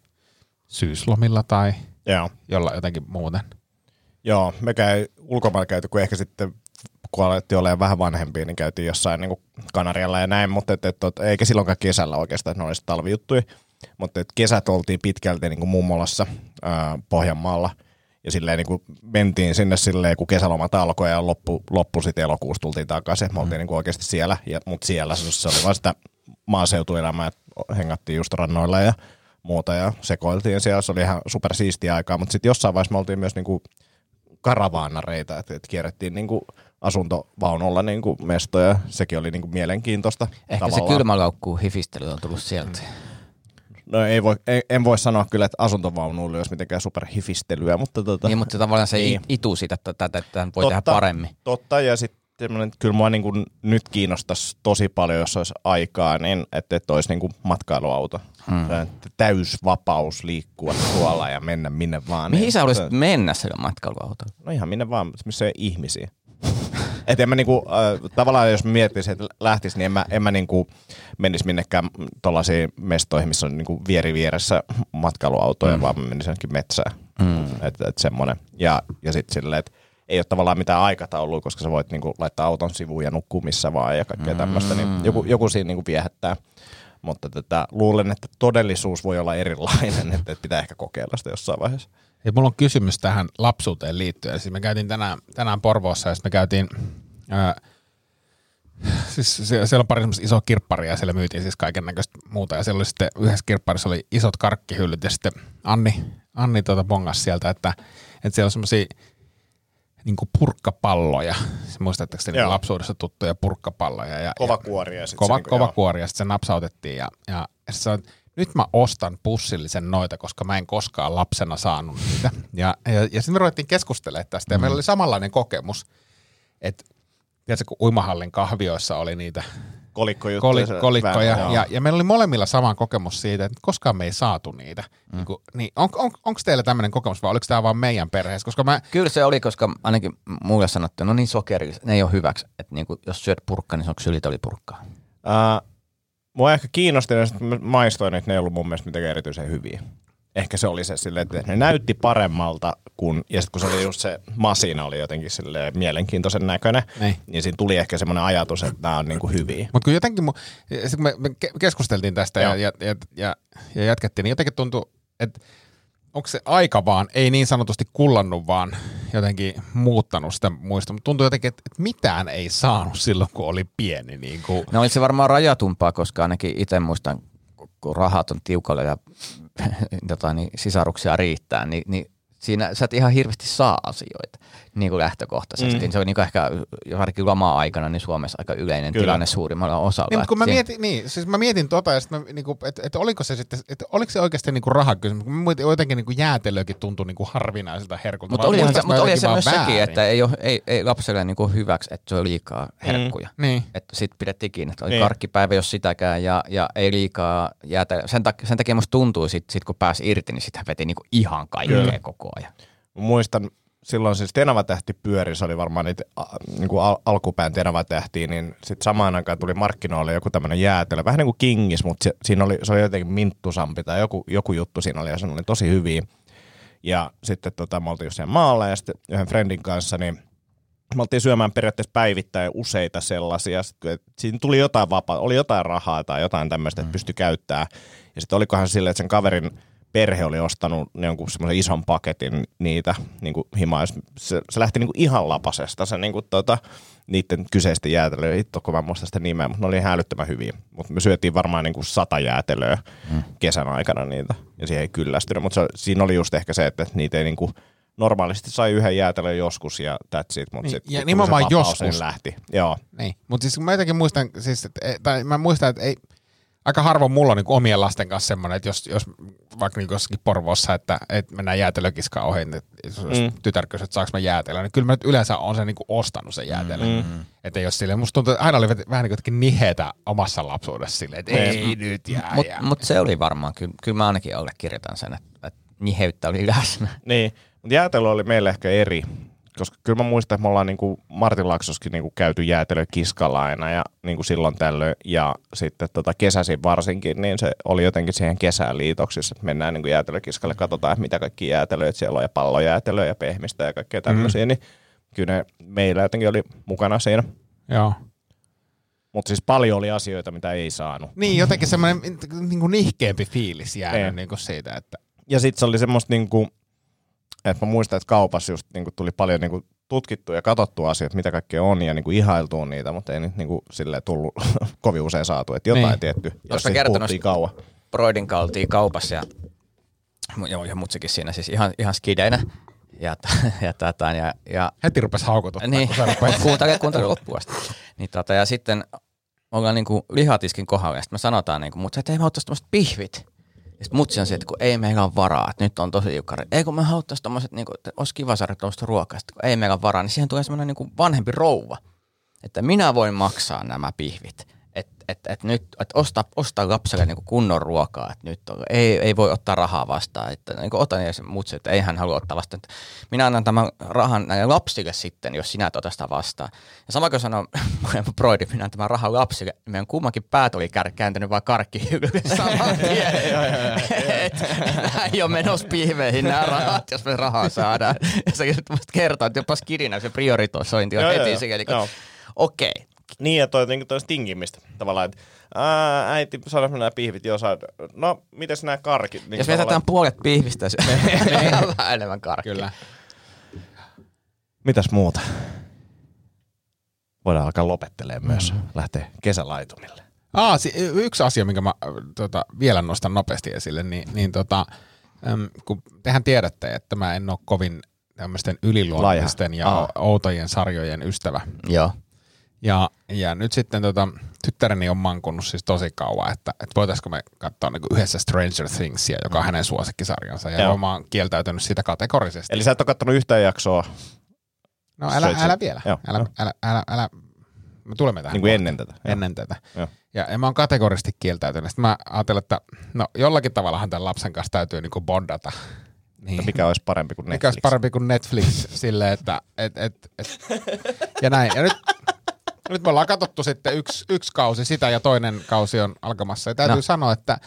syyslomilla tai Joo. jolla jotenkin muuten. Joo, me käy ulkomailla käyty, kun ehkä sitten kun alettiin olemaan vähän vanhempia, niin käytiin jossain niin Kanarialla ja näin, mutta et, et, et, eikä silloinkaan kesällä oikeastaan, että ne olisi talvijuttuja. Mutta et kesät oltiin pitkälti niin kuin mummolassa ää, Pohjanmaalla ja silleen niin kuin mentiin sinne silleen, kun kesälomat alkoi ja loppu, loppu sitten elokuussa tultiin takaisin. Me oltiin niin kuin oikeasti siellä, ja, mutta siellä se, se oli vaan sitä maaseutuelämää, että hengattiin just rannoilla ja muuta ja sekoiltiin siellä se oli ihan supersiistiä aikaa, mutta sitten jossain vaiheessa me oltiin myös niinku karavaanareita, että et kierrettiin niinku asuntovaunulla niinku mestoja, sekin oli niinku mielenkiintoista. Ehkä tavallaan. se kylmälaukku hifistely on tullut sieltä. No ei voi, ei, en voi sanoa kyllä, että asuntovaunuilla olisi mitenkään superhifistelyä, mutta tota, Niin, mutta tavallaan se Niin. itu siitä, että tätä että voi tehdä paremmin. Totta, ja sitten semmoinen, kyllä mua niin kuin nyt kiinnostaisi tosi paljon, jos olisi aikaa, niin että, että olisi niin kuin matkailuauto. Hmm. Täys vapaus liikkua tuolla ja mennä minne vaan. Mihin niin, sä haluaisit mennä sillä matkailuautolla? No ihan minne vaan, missä ei ihmisiä. <laughs> Et en mä niinku, äh, tavallaan jos miettisin, että lähtis, niin en mä, en mä niinku menisi minnekään tollaisiin mestoihin, missä on niinku vieri vieressä matkailuautoja, mm. vaan menisin jonnekin metsään. Mm. Että et semmonen. Ja, ja sitten silleen, että ei ole tavallaan mitään aikataulua, koska sä voit niinku laittaa auton sivuun ja nukkua missä vaan ja kaikkea mm. tämmöistä. Niin joku, joku siinä niinku viehättää. Mutta tätä, luulen, että todellisuus voi olla erilainen, <laughs> että pitää ehkä kokeilla sitä jossain vaiheessa. Ja mulla on kysymys tähän lapsuuteen liittyen. Siis me käytiin tänään, tänään Porvoossa ja me käytiin, ää, siis sie- siellä on pari isoa kirpparia ja siellä myytiin siis kaiken näköistä muuta. Ja siellä oli sitten yhdessä kirpparissa oli isot karkkihyllyt ja sitten Anni, Anni tuota bongas sieltä, että, että siellä on semmoisia niin purkkapalloja. Muistatteko te niin lapsuudessa tuttuja purkkapalloja? Ja, Kova ja, sit kova, se kova joo. kuori ja sitten se napsautettiin ja, ja, sit sanoin, nyt mä ostan pussillisen noita, koska mä en koskaan lapsena saanut niitä. Ja, ja, ja sitten me ruvettiin keskustelemaan tästä ja meillä oli samanlainen kokemus, että tiedätkö, kun uimahallin kahvioissa oli niitä Kolikkojuttuja. koli, se kolikkoja vähän, joo. ja, ja meillä oli molemmilla sama kokemus siitä, että koskaan me ei saatu niitä. Mm. Niin, kuin, niin on, on, onko teillä tämmöinen kokemus vai oliko tämä vaan meidän perheessä? Koska mä, Kyllä se oli, koska ainakin mulle sanottiin, no niin sokeri, ne ei ole hyväksi. Että niinku, jos syöt purkkaa, niin se on ksylitolipurkkaa. Uh, mua ehkä kiinnosti, ja mä maistoin, että ne ei ollut mun mielestä mitenkään erityisen hyviä. Ehkä se oli se silleen, että ne näytti paremmalta, kun, ja sitten kun se oli just se masina oli jotenkin silleen mielenkiintoisen näköinen, Niin. niin siinä tuli ehkä semmoinen ajatus, että nämä on niinku hyviä. Mutta kun jotenkin, mu, sit kun me, me ke- keskusteltiin tästä ja, ja, ja, ja, ja jatkettiin, niin jotenkin tuntui, että onko se aika vaan, ei niin sanotusti kullannut, vaan jotenkin muuttanut sitä muista. Mutta tuntuu jotenkin, että, että mitään ei saanut silloin, kun oli pieni. Niin kuin, No oli se varmaan rajatumpaa, koska ainakin itse muistan, kun rahat on tiukalla ja <laughs> tota, niin sisaruksia riittää, niin, niin siinä sä et ihan hirveästi saa asioita niin kuin lähtökohtaisesti. Mm. Se on niin kuin ehkä varsinkin lama-aikana niin Suomessa aika yleinen Kyllä. tilanne suurimmalla osalla. Niin, mutta kun mä Et siinä- mietin, niin, siis mä mietin tota, ja sit mä, niinku, että et oliko se sitten, että oliko se oikeasti niinku rahakysymys, kun jotenkin niinku jäätelökin tuntui niinku harvinaiselta herkulta. Mutta olihan se, mutta oli se myös sekin, väärin? että ei, ole, ei, ei lapselle niinku hyväksi, että se on liikaa herkkuja. Mm. Niin. Että sit pidettiin kiinni, että oli Niin. niin. karkkipäivä, jos sitäkään, ja, ja ei liikaa jäätä. Sen, tak- sen takia musta tuntui, sit, sit kun pääsi irti, niin sitä veti niinku ihan kaikkea Kyllä. koko ajan. Muistan, silloin siis Tenava-tähti pyöri, se oli varmaan niitä niin kuin al- alkupään Tenava-tähtiä, niin sitten samaan aikaan tuli markkinoille joku tämmöinen jäätelö, vähän niin kuin Kingis, mutta se, siinä oli, se oli jotenkin minttusampi tai joku, joku juttu siinä oli ja se oli tosi hyviä. Ja sitten tota, me oltiin jossain maalla ja sitten yhden friendin kanssa, niin me oltiin syömään periaatteessa päivittäin useita sellaisia. Sitten, että siinä tuli jotain vapaa, oli jotain rahaa tai jotain tämmöistä, että pystyi käyttämään. Ja sitten olikohan silleen, että sen kaverin perhe oli ostanut jonkun semmoisen ison paketin niitä niin kuin himaa. Se, se lähti niin kuin ihan lapasesta se niin kuin, tota, niiden kyseisten jäätelöä. Hitto, kun mä muista sitä nimeä, mutta ne oli ihan älyttömän hyviä. Mutta me syötiin varmaan niin kuin sata jäätelöä mm. kesän aikana niitä. Ja siihen ei kyllästynyt. Mutta siinä oli just ehkä se, että niitä ei niin kuin, normaalisti sai yhden jäätelön joskus ja that's it. Mutta Niin, sit, ja nimenomaan joskus. lähti. Joo. Niin, mutta siis mä jotenkin muistan, siis, että, tai mä muistan, että ei, aika harvoin mulla on niin omien lasten kanssa semmoinen, että jos, jos vaikka niin jossakin Porvoossa, että, että mennään jäätelökiskaan ohi, niin että jos mm. tytär kysyy, että saanko mä jäätelöä, niin kyllä mä nyt yleensä on sen niin ostanut sen jäätelön. Mm. Että jos silleen, musta tuntuu, että aina oli vähän niin kuin nihetä omassa lapsuudessa silleen, että ei nyt jää. Mutta mut se oli varmaan, kyllä, kyllä mä ainakin allekirjoitan sen, että, että niheyttä oli läsnä. Niin, mutta jäätelö oli meille ehkä eri, koska kyllä mä muistan, että me ollaan niinku Martin Laksoskin niinku käyty jäätelökiskalla aina ja niinku silloin tällöin ja sitten tota kesäisin varsinkin, niin se oli jotenkin siihen kesään liitoksissa, että mennään niinku jäätelökiskalle, katsotaan, että mitä kaikki jäätelöitä siellä on ja pallojäätelöä ja pehmistä ja kaikkea tämmöisiä, mm. niin kyllä ne meillä jotenkin oli mukana siinä. Joo. Mutta siis paljon oli asioita, mitä ei saanut. Niin, jotenkin semmoinen niin kuin nihkeämpi fiilis jäänyt Niin. niin kuin siitä, että Ja sitten se oli semmoista, niinku, että mä muistan, että kaupassa just niinku tuli paljon niinku tutkittua ja katsottua asioita, mitä kaikkea on ja niinku ihailtua niitä, mutta ei nyt niinku silleen tullut <laughs> kovin usein saatu, että jotain Niin. niin. tietty, jos kertonut- puhuttiin kauan. Broidin oltiin kaupassa ja, ja, ja mutsikin siinä siis ihan, ihan skideinä. Ja, <laughs> ja, tätä, ja, ja heti rupesi haukututtaa, Niin, kuuntele, kuuntele loppuun asti. Niin, tota, ja sitten ollaan niinku lihatiskin kohdalla ja sitten me sanotaan, niinku, mutta ei me haluttaisi tämmöiset pihvit. Sitten mutsi on se, että kun ei meillä ole varaa, että nyt on tosi liukari. Ei kun me haluttaisiin tommoset, niinku, että olisi kiva saada tuommoista ruokaa. Kun ei meillä ole varaa, niin siihen tulee semmoinen niinku vanhempi rouva. Että minä voin maksaa nämä pihvit. Että et, nyt, et osta, osta lapselle niinku kunnon ruokaa, että nyt on, ei, ei voi ottaa rahaa vastaan. Että niinku otan ja mutsi, että ei hän halua ottaa vastaan. Että minä annan tämän rahan näille lapsille sitten, jos sinä et ota sitä vastaan. Ja sama kuin sanoo <laughs> broidi, minä annan tämän rahan lapsille, niin meidän kummankin päät oli kär, kääntynyt vaan karkkihyllylle <laughs> saman tien. Nämä <laughs> ei ole menossa pihveihin nämä rahat, jos me rahaa saadaan. Ja se musta kertoo, että jopa skidinä se prioritoisointi on heti sikäli, okei, Niin, ja toi, niin toi tingimistä tavallaan, että Ää, äiti, saadaanko nämä pihvit? Joo, saat. No, mites nämä karkit? Niin Jos tavallaan- jätetään puolet pihvistä, se on <laughs> <laughs> vähän enemmän karkkia. Kyllä. Mitäs muuta? Voidaan alkaa lopettelemaan myös. Lähtee kesälaitumille. Aa, si- yksi asia, minkä mä tota, vielä nostan nopeasti esille, niin, niin tota, äm, kun tehän tiedätte, että mä en ole kovin tämmöisten yliluonnollisten ja Aa. outojen sarjojen ystävä. Joo. Ja, ja nyt sitten tota, tyttäreni on mankunut siis tosi kauan, että, että voitaisiko me katsoa niin yhdessä Stranger Thingsia, joka on hänen suosikkisarjansa. Ja Joo. mä oon kieltäytynyt sitä kategorisesti. Eli sä et ole kattonut yhtään jaksoa no älä, älä vielä. Joo, älä, joo. älä, älä, älä, me tulemme tähän. niin kuin ennen tätä. Ennen tätä. Joo. Ja, ja mä oon kategorisesti kieltäytynyt. Sitten mä ajattelin, että no jollakin tavallahan tämän lapsen kanssa täytyy niinku bondata. Niin. Mikä olisi parempi kuin Mikä olisi Netflix? parempi kuin Netflix silleen, että et, et, et, ja näin. Ja nyt, nyt me ollaan katsottu sitten yksi, yksi kausi sitä ja toinen kausi on alkamassa. Ja täytyy no. No. sanoa, että,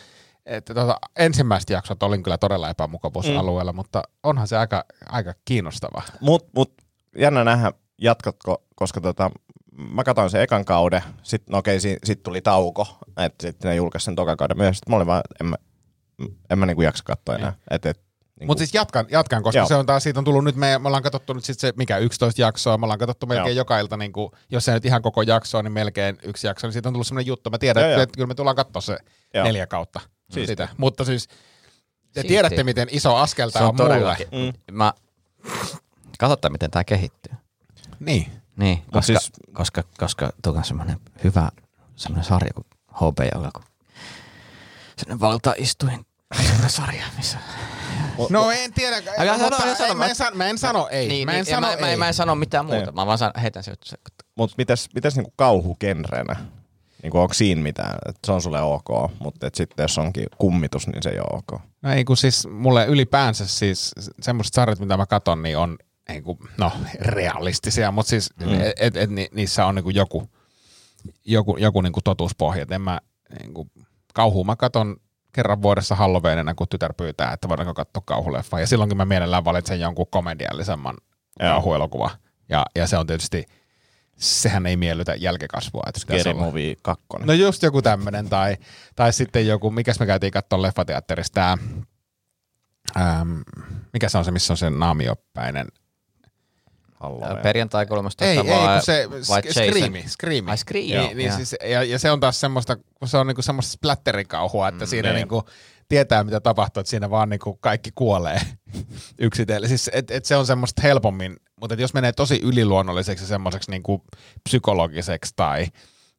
että tota, ensimmäiset jaksot olin kyllä todella epämukavuusalueella, mm. mutta onhan se aika, aika kiinnostava. Mut, mut jännä nähdä, jatkatko, koska tota, mä katsoin sen ekan kauden, sitten no okei, si, sit tuli tauko, että sitten ne julkaisi sen tokan kauden myös, sitten mä olin vaan, en mä, en mä niinku jaksa katsoa enää. Et, et, niinku, Mutta siis jatkan, jatkan koska Joo. se on taas, siitä on tullut nyt, me, me ollaan katsottu nyt sit se, mikä 11 jaksoa, me ollaan katsottu melkein Joo. joka ilta, niin kuin, jos ei nyt ihan koko jaksoa, niin melkein yksi jakso, niin siitä on tullut semmoinen juttu, mä tiedän, että, että kyllä me tullaan katsoa se Joo. neljä kautta Siistiä. sitä. Mutta siis te tiedätte, miten iso askel Se tämä on on mulle. Mm. Mä, katsotaan, miten tämä kehittyy. Niin. Niin, koska, siis- siis, koska, koska tuo on semmoinen hyvä semmoinen sarja kuin HBO, kun semmoinen valtaistuin semmoinen <laughs> sarja, missä... No en tiedä, Älä mutta sano, älä sano, ei, mä, en sano, mä en sano ei. Niin, mä en niin, sano mä, mä, ei. mä, en sano mitään muuta, Niin. mä vaan san, heitän se, se Mut mitäs, mitäs niinku kauhugenrenä? Niinku onko siinä mitään? Et se on sulle ok, mutta et sitten jos onkin kummitus, niin se ei ole ok. No ei kun siis mulle ylipäänsä siis semmoiset sarjat, mitä mä katon, niin on ei kun, no, realistisia, mutta siis mm. et, et, et, ni, niissä on niinku joku, joku, joku niinku totuuspohja. Et en mä niinku, kauhua mä katon kerran vuodessa Halloweenina, kun tytär pyytää, että voidaanko katsoa kauhuleffa. Ja silloinkin mä mielellään valitsen jonkun komediallisemman kauhuelokuva. Ja, ja se on tietysti, sehän ei miellytä jälkikasvua. Että Scary Movie 2. No just joku tämmönen, tai, tai sitten joku, mikäs me käytiin katsoa leffateatterissa, tää, ähm, mikä se on se, missä on se naamiopäinen? Halloween. perjantai 13. Ei, ei, vai, kun se vai? Screami, Screami. Ai Scream, Niin, niin siis, ja, ja, se on taas semmoista, kun se on niinku semmoista splatterikauhua, että siinä niin. niinku tietää, mitä tapahtuu, että siinä vaan niinku kaikki kuolee <laughs> yksitellen. Siis, et, et se on semmoista helpommin, mutta jos menee tosi yliluonnolliseksi ja semmoiseksi niinku psykologiseksi tai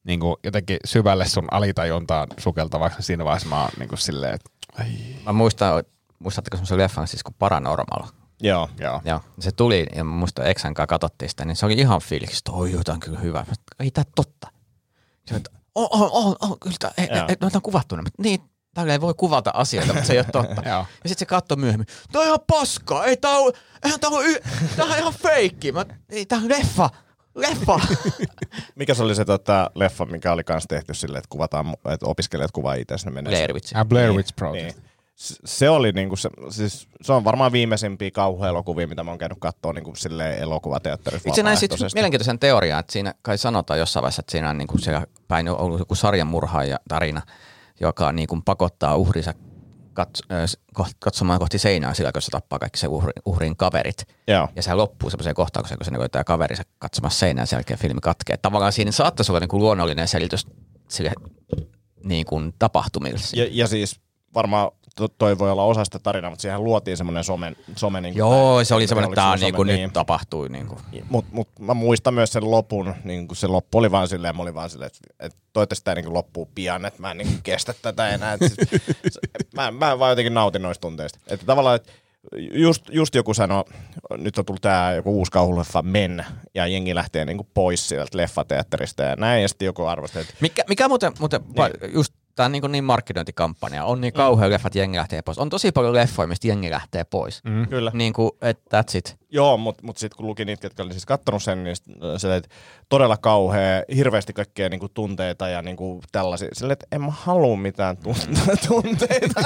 niinku jotenkin syvälle sun alitajuntaan sukeltavaksi, niin siinä vaiheessa mä oon niinku silleen, että Mä muistan, muistatteko semmoisen leffan siis kuin Paranormal? Joo. joo. Joo, se tuli ja mä muistan Exan kanssa katsottiin sitä, niin se oli ihan fiiliksi, että oi, jotain kyllä hyvä. Mä sanoin, Ei tää totta. Se, että on, on, on, on, kyllä tää, ei, ei, noita on kuvattu. ne. Mä, Niin, tälleen voi kuvata asioita, mutta se ei ole totta. <laughs> Ja sitten se katsoi myöhemmin, tää on ihan paskaa, ei tää on, eihän on, y- on ihan feikki. Mä, ei, tää on leffa, leffa. <laughs> Mikä se oli se tota, leffa, mikä oli kanssa tehty silleen, että kuvataan, että opiskelijat kuvaa itse, ne menee. Blair Witch. Ah, Blair Niin, Witch Project. Niin. Se oli niinku se, siis se on varmaan viimeisimpiä kauhuelokuvia, mitä mä oon käynyt katsoa niinku silleen elokuvateatterissa Itse näin sitten mielenkiintoisen teorian, että siinä kai sanotaan jossain vaiheessa, että siinä on niin kuin siellä päin on ollut joku sarjamurhaaja tarina, joka niin kuin pakottaa uhrinsa katsomaan kohti seinää sillä, kun se tappaa kaikki se uhri, uhrin kaverit. Joo. Ja se loppuu semmoiseen kohtaukseen, kun se näkyy kaverinsa katsomassa seinään, sen jälkeen filmi katkee. Tavallaan siinä saattaisi olla niin kuin luonnollinen selitys sille niin kuin tapahtumille. Ja, ja siis varmaan to, toi voi olla osa sitä tarinaa, mutta siihen luotiin semmoinen somen, some niin Joo, se oli semmoinen, että tämä se niin kuin some- nyt tapahtui. Niin kuin. Mutta mut mä muistan myös sen lopun, niin kuin se loppu oli vaan silleen, mä olin vaan silleen, että, että toivottavasti tämä niin loppuu pian, että mä en niin kestä tätä enää. Et se- mä, mä vaan jotenkin nautin noista tunteista. Että tavallaan, että just, just joku sanoi, nyt on tullut tämä joku uusi kauhuleffa Men, ja jengi lähtee niin pois sieltä leffateatterista ja näin, ja sitten joku arvosti, että Mikä, mikä muuten, muuten niin. just tämä on niin, niin markkinointikampanja, on niin kauhean leffat, jengi lähtee pois. On tosi paljon leffoja, mistä jengi lähtee pois. Mm. kyllä. Niin kuin, että that's it. Joo, mutta mut sitten kun luki niitä, jotka oli siis kattonut sen, niin äh, se että todella kauhea, hirveästi kaikkea niinku tunteita ja niinku tällaisia. Silleen, että en mä halua mitään <laughs> tunteita. tunteita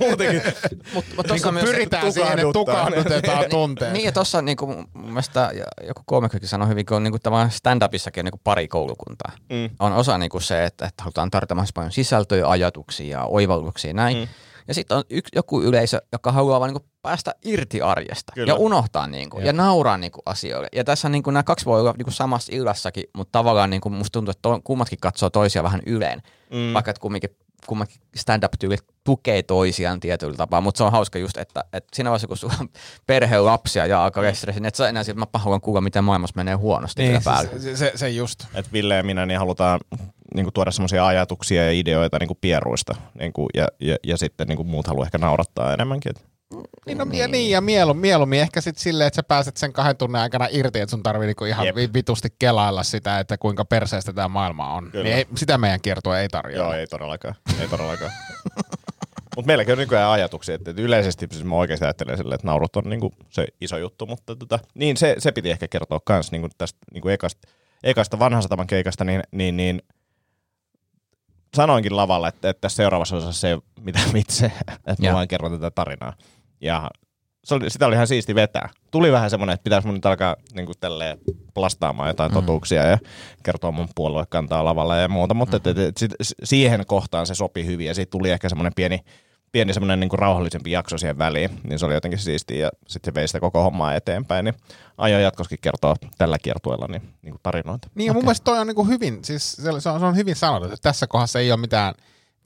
muutenkin. <laughs> Mut, mut Niin myös, pyritään siihen, että tukahdutetaan tunteet. Niin ja tossa niinku, mun mielestä joku koomikkokin sanoi hyvin, kun on niinku tavallaan stand-upissakin on niinku pari koulukuntaa. Mm. On osa niinku se, että, että halutaan tarjota mahdollisimman paljon sisältöjä, ajatuksia ja oivalluksia ja näin. Mm. Ja sitten on yksi, joku yleisö, joka haluaa vaan niinku päästä irti arjesta Kyllä. ja unohtaa niinku, ja nauraa niinku asioille. Ja tässä niinku nämä kaksi voi olla niinku samassa illassakin, mutta tavallaan niinku musta tuntuu, että to, kummatkin katsoo toisia vähän yleen. Mm. Vaikka että kumminkin, kummatkin stand-up-tyylit tukee toisiaan tietyllä tapaa, mutta se on hauska just, että, että siinä vaiheessa, kun sulla on perhe, lapsia ja alkaa stressi, niin et sä enää siitä, mä haluan kuulla, miten maailmassa menee huonosti Niin, niin, päällä. se, se, se, just. että Ville ja minä niin halutaan niin tuoda semmoisia ajatuksia ja ideoita niin pieruista. Niin kuin, ja, ja, ja, sitten niin muut haluaa ehkä naurattaa enemmänkin. Et, Niin, no, ja, niin, ja mieluummin, mieluummin ehkä sitten silleen, että sä pääset sen kahden tunnin aikana irti, että sun tarvii niinku ihan Jep. vi- vitusti kelailla sitä, että kuinka perseestä tämä maailma on. Kyllä. Niin ei, sitä meidän kiertue ei tarjoa. joo, ei todellakaan. Ei todellakaan. <laughs> Mutta meilläkin on nykyään ajatuksia, että, yleisesti siis mä oikeasti ajattelen silleen, että naurut on niinku se iso juttu, mutta tota, niin se, se piti ehkä kertoa kans niinku tästä niinku ekasta, ekasta vanhan sataman keikasta, niin, niin, niin sanoinkin lavalla, että, että tässä seuraavassa osassa se, mitä vitse, <laughs> että mä vaan kerron tätä tarinaa. Ja se oli, sitä oli ihan siisti vetää. Tuli vähän semmoinen, että pitäisi mun nyt alkaa niin kuin tälleen plastaamaan jotain mm. totuuksia ja kertoa mun puoluekantaa lavalla ja muuta, mutta mm. et, et, sit, s- siihen kohtaan se sopi hyvin ja siitä tuli ehkä semmoinen pieni, pieni semmoinen niin kuin rauhallisempi jakso siihen väliin, niin se oli jotenkin siistiä ja sitten se vei sitä koko hommaa eteenpäin, niin aion jatkoskin kertoa tällä kiertueella niin, niin kuin tarinoita. Niin ja mun mielestä toi on niinku hyvin, siis se, se, on, se on hyvin sanottu, että tässä kohdassa ei ole mitään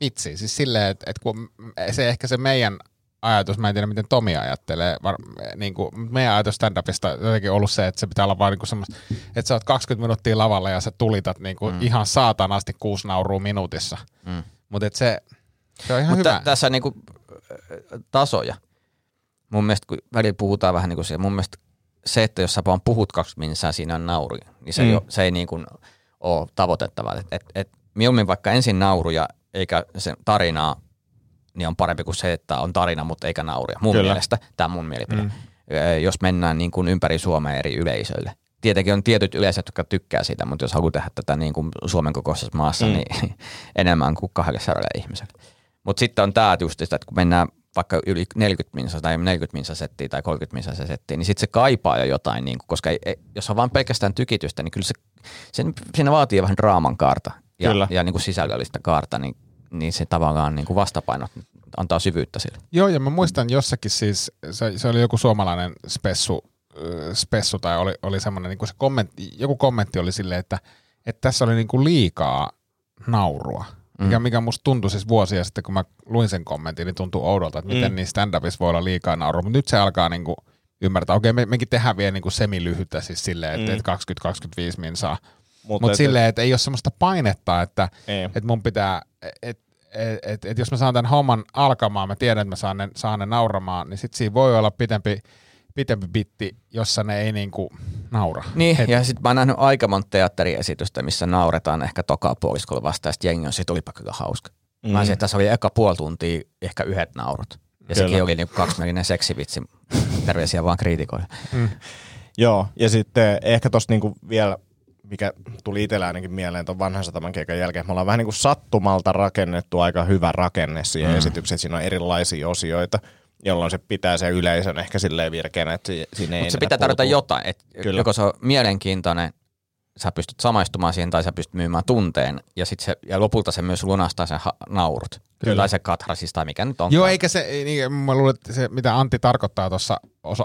vitsiä. Siis silleen, että, että kun se ehkä se meidän ajatus, mä en tiedä miten Tomi ajattelee, var, niin kuin, meidän ajatus stand-upista on jotenkin ollut se, että se pitää olla vaan niin semmoista, että sä oot 20 minuuttia lavalla ja sä tulitat niin kuin mm. ihan saatanasti kuusi naurua minuutissa. Mm. Mutta se, se on ihan Mutta hyvä. tässä on niinku äh, tasoja. Mun mielestä, kun välillä puhutaan vähän niin kuin se, mun mielestä se, että jos sä vaan puhut kaksi minsaa, siinä on nauru, niin se, Mm. jo, se ei niin kuin ole tavoitettavaa. Et, et, et, mieluummin vaikka ensin nauruja eikä se tarinaa, niin on parempi kuin se, että on tarina, mutta eikä nauria. Mun Kyllä. Mielestä, tämä on mun mielipide. Mm. Jos mennään niin kuin ympäri Suomea eri yleisöille. Tietenkin on tietyt yleisöt, jotka tykkää siitä, mutta jos haluaa tehdä tätä niin kuin Suomen kokoisessa maassa, Mm. niin <laughs> enemmän kuin 200 ihmiselle. Mutta sitten on tämä just, että kun mennään vaikka yli 40 minsa tai 40 minsa settiä tai 30 minsa settiä, niin sitten se kaipaa jo jotain, niin kuin, koska ei, ei, jos on vain pelkästään tykitystä, niin kyllä se, sen, siinä vaatii vähän draaman kaarta ja, Kyllä. ja niin kuin sisällöllistä kaarta, niin, niin se tavallaan niin kuin vastapainot antaa syvyyttä sille. Joo, ja mä muistan jossakin siis, se, se oli joku suomalainen spessu, spessu tai oli, oli semmoinen, niin se kommentti, joku kommentti oli silleen, että, että tässä oli niin kuin liikaa naurua. Mikä, mikä musta tuntui siis vuosia sitten, kun mä luin sen kommentin, niin tuntui oudolta, että miten Mm. niin stand-upissa voi olla liikaa naurua. Mutta nyt se alkaa niin kuin ymmärtää. Okei, me, mekin tehdään vielä niin kuin semilyhyttä siis silleen, että Mm. mm. et 20-25 minsaa. Mutta Mutta silleen, että ei ole semmoista painetta, että Ei. että mun pitää, että et, et, et jos mä saan tämän homman alkamaan, mä tiedän, että mä saan ne, saan ne nauramaan, niin sit siinä voi olla pitempi, pitempi bitti, jossa ne ei niinku naura. Niin, Et- ja sitten mä oon nähnyt aika monta teatteriesitystä, missä nauretaan ehkä tokaa puoliskolla vasta, ja sitten jengi on, sit olipa kyllä hauska. Mm. Mä olisin, että tässä oli eka puoli tuntia ehkä yhdet naurut. Ja Kyllä. sekin oli niinku kaksimielinen seksivitsi. Terveisiä vaan kriitikoille. Joo, ja sitten ehkä tosta niinku vielä, mikä tuli itsellä ainakin mieleen tuon vanhan sataman keikan jälkeen, me ollaan vähän niinku sattumalta rakennettu aika hyvä rakenne siihen mm. esitykseen, siinä on erilaisia osioita, jolloin se pitää se yleisön ehkä silleen virkeänä, että si- siinä ei Mutta se pitää tarjota jotain. Et Kyllä. joko se on mielenkiintoinen, sä pystyt samaistumaan siihen tai sä pystyt myymään tunteen ja, sit se, ja lopulta se myös lunastaa sen ha- naurut. Kyllä. Tai se katharsis tai mikä nyt on. Joo, eikä se, niin, mä luulen, että se, mitä Antti tarkoittaa tuossa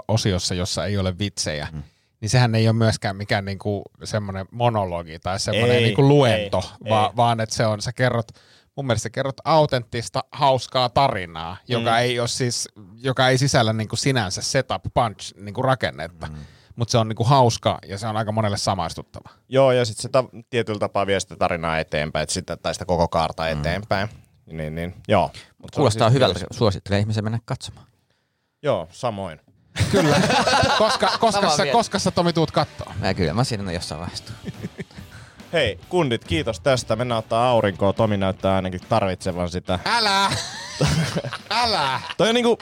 osiossa, jossa ei ole vitsejä, mm. Niin sehän ei ole myöskään mikään niinku semmoinen monologi tai semmoinen Ei, niinku luento, ei, va- ei. vaan että se on, sä kerrot, mun mielestä sä kerrot autenttista, hauskaa tarinaa, joka Mm. ei ole siis, joka ei sisällä niinku sinänsä setup punch niinku rakennetta. Mm. Mutta se on niinku hauska ja se on aika monelle samaistuttava. Joo, ja sitten se ta- tietyllä tapaa vie sitä tarinaa eteenpäin, että sitä, tai sitä koko kaarta eteenpäin. Niin, niin, joo. Mut Kuulostaa siis hyvältä. Suosittelen ihmisen mennä katsomaan. Joo, samoin. Kyllä. <laughs> koska, koska, sä, koska sä Tomi tuut kattoo? Ja kyllä mä siinä jossain vaiheessa. <laughs> Hei, kundit, kiitos tästä. Mennään ottaa aurinkoa. Tomi näyttää ainakin tarvitsevan sitä. Älä! <laughs> Älä! Toi on niinku,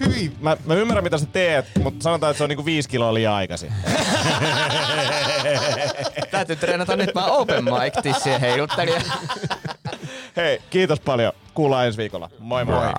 Hyi. Mä, mä ymmärrän mitä sä teet, mutta sanotaan, että se on niinku viisi kiloa liian aikaisin. Täytyy treenata nyt mä open mic tissien heiluttelija. Hei, kiitos paljon. Kuullaan ensi viikolla. Moi moi. Moi.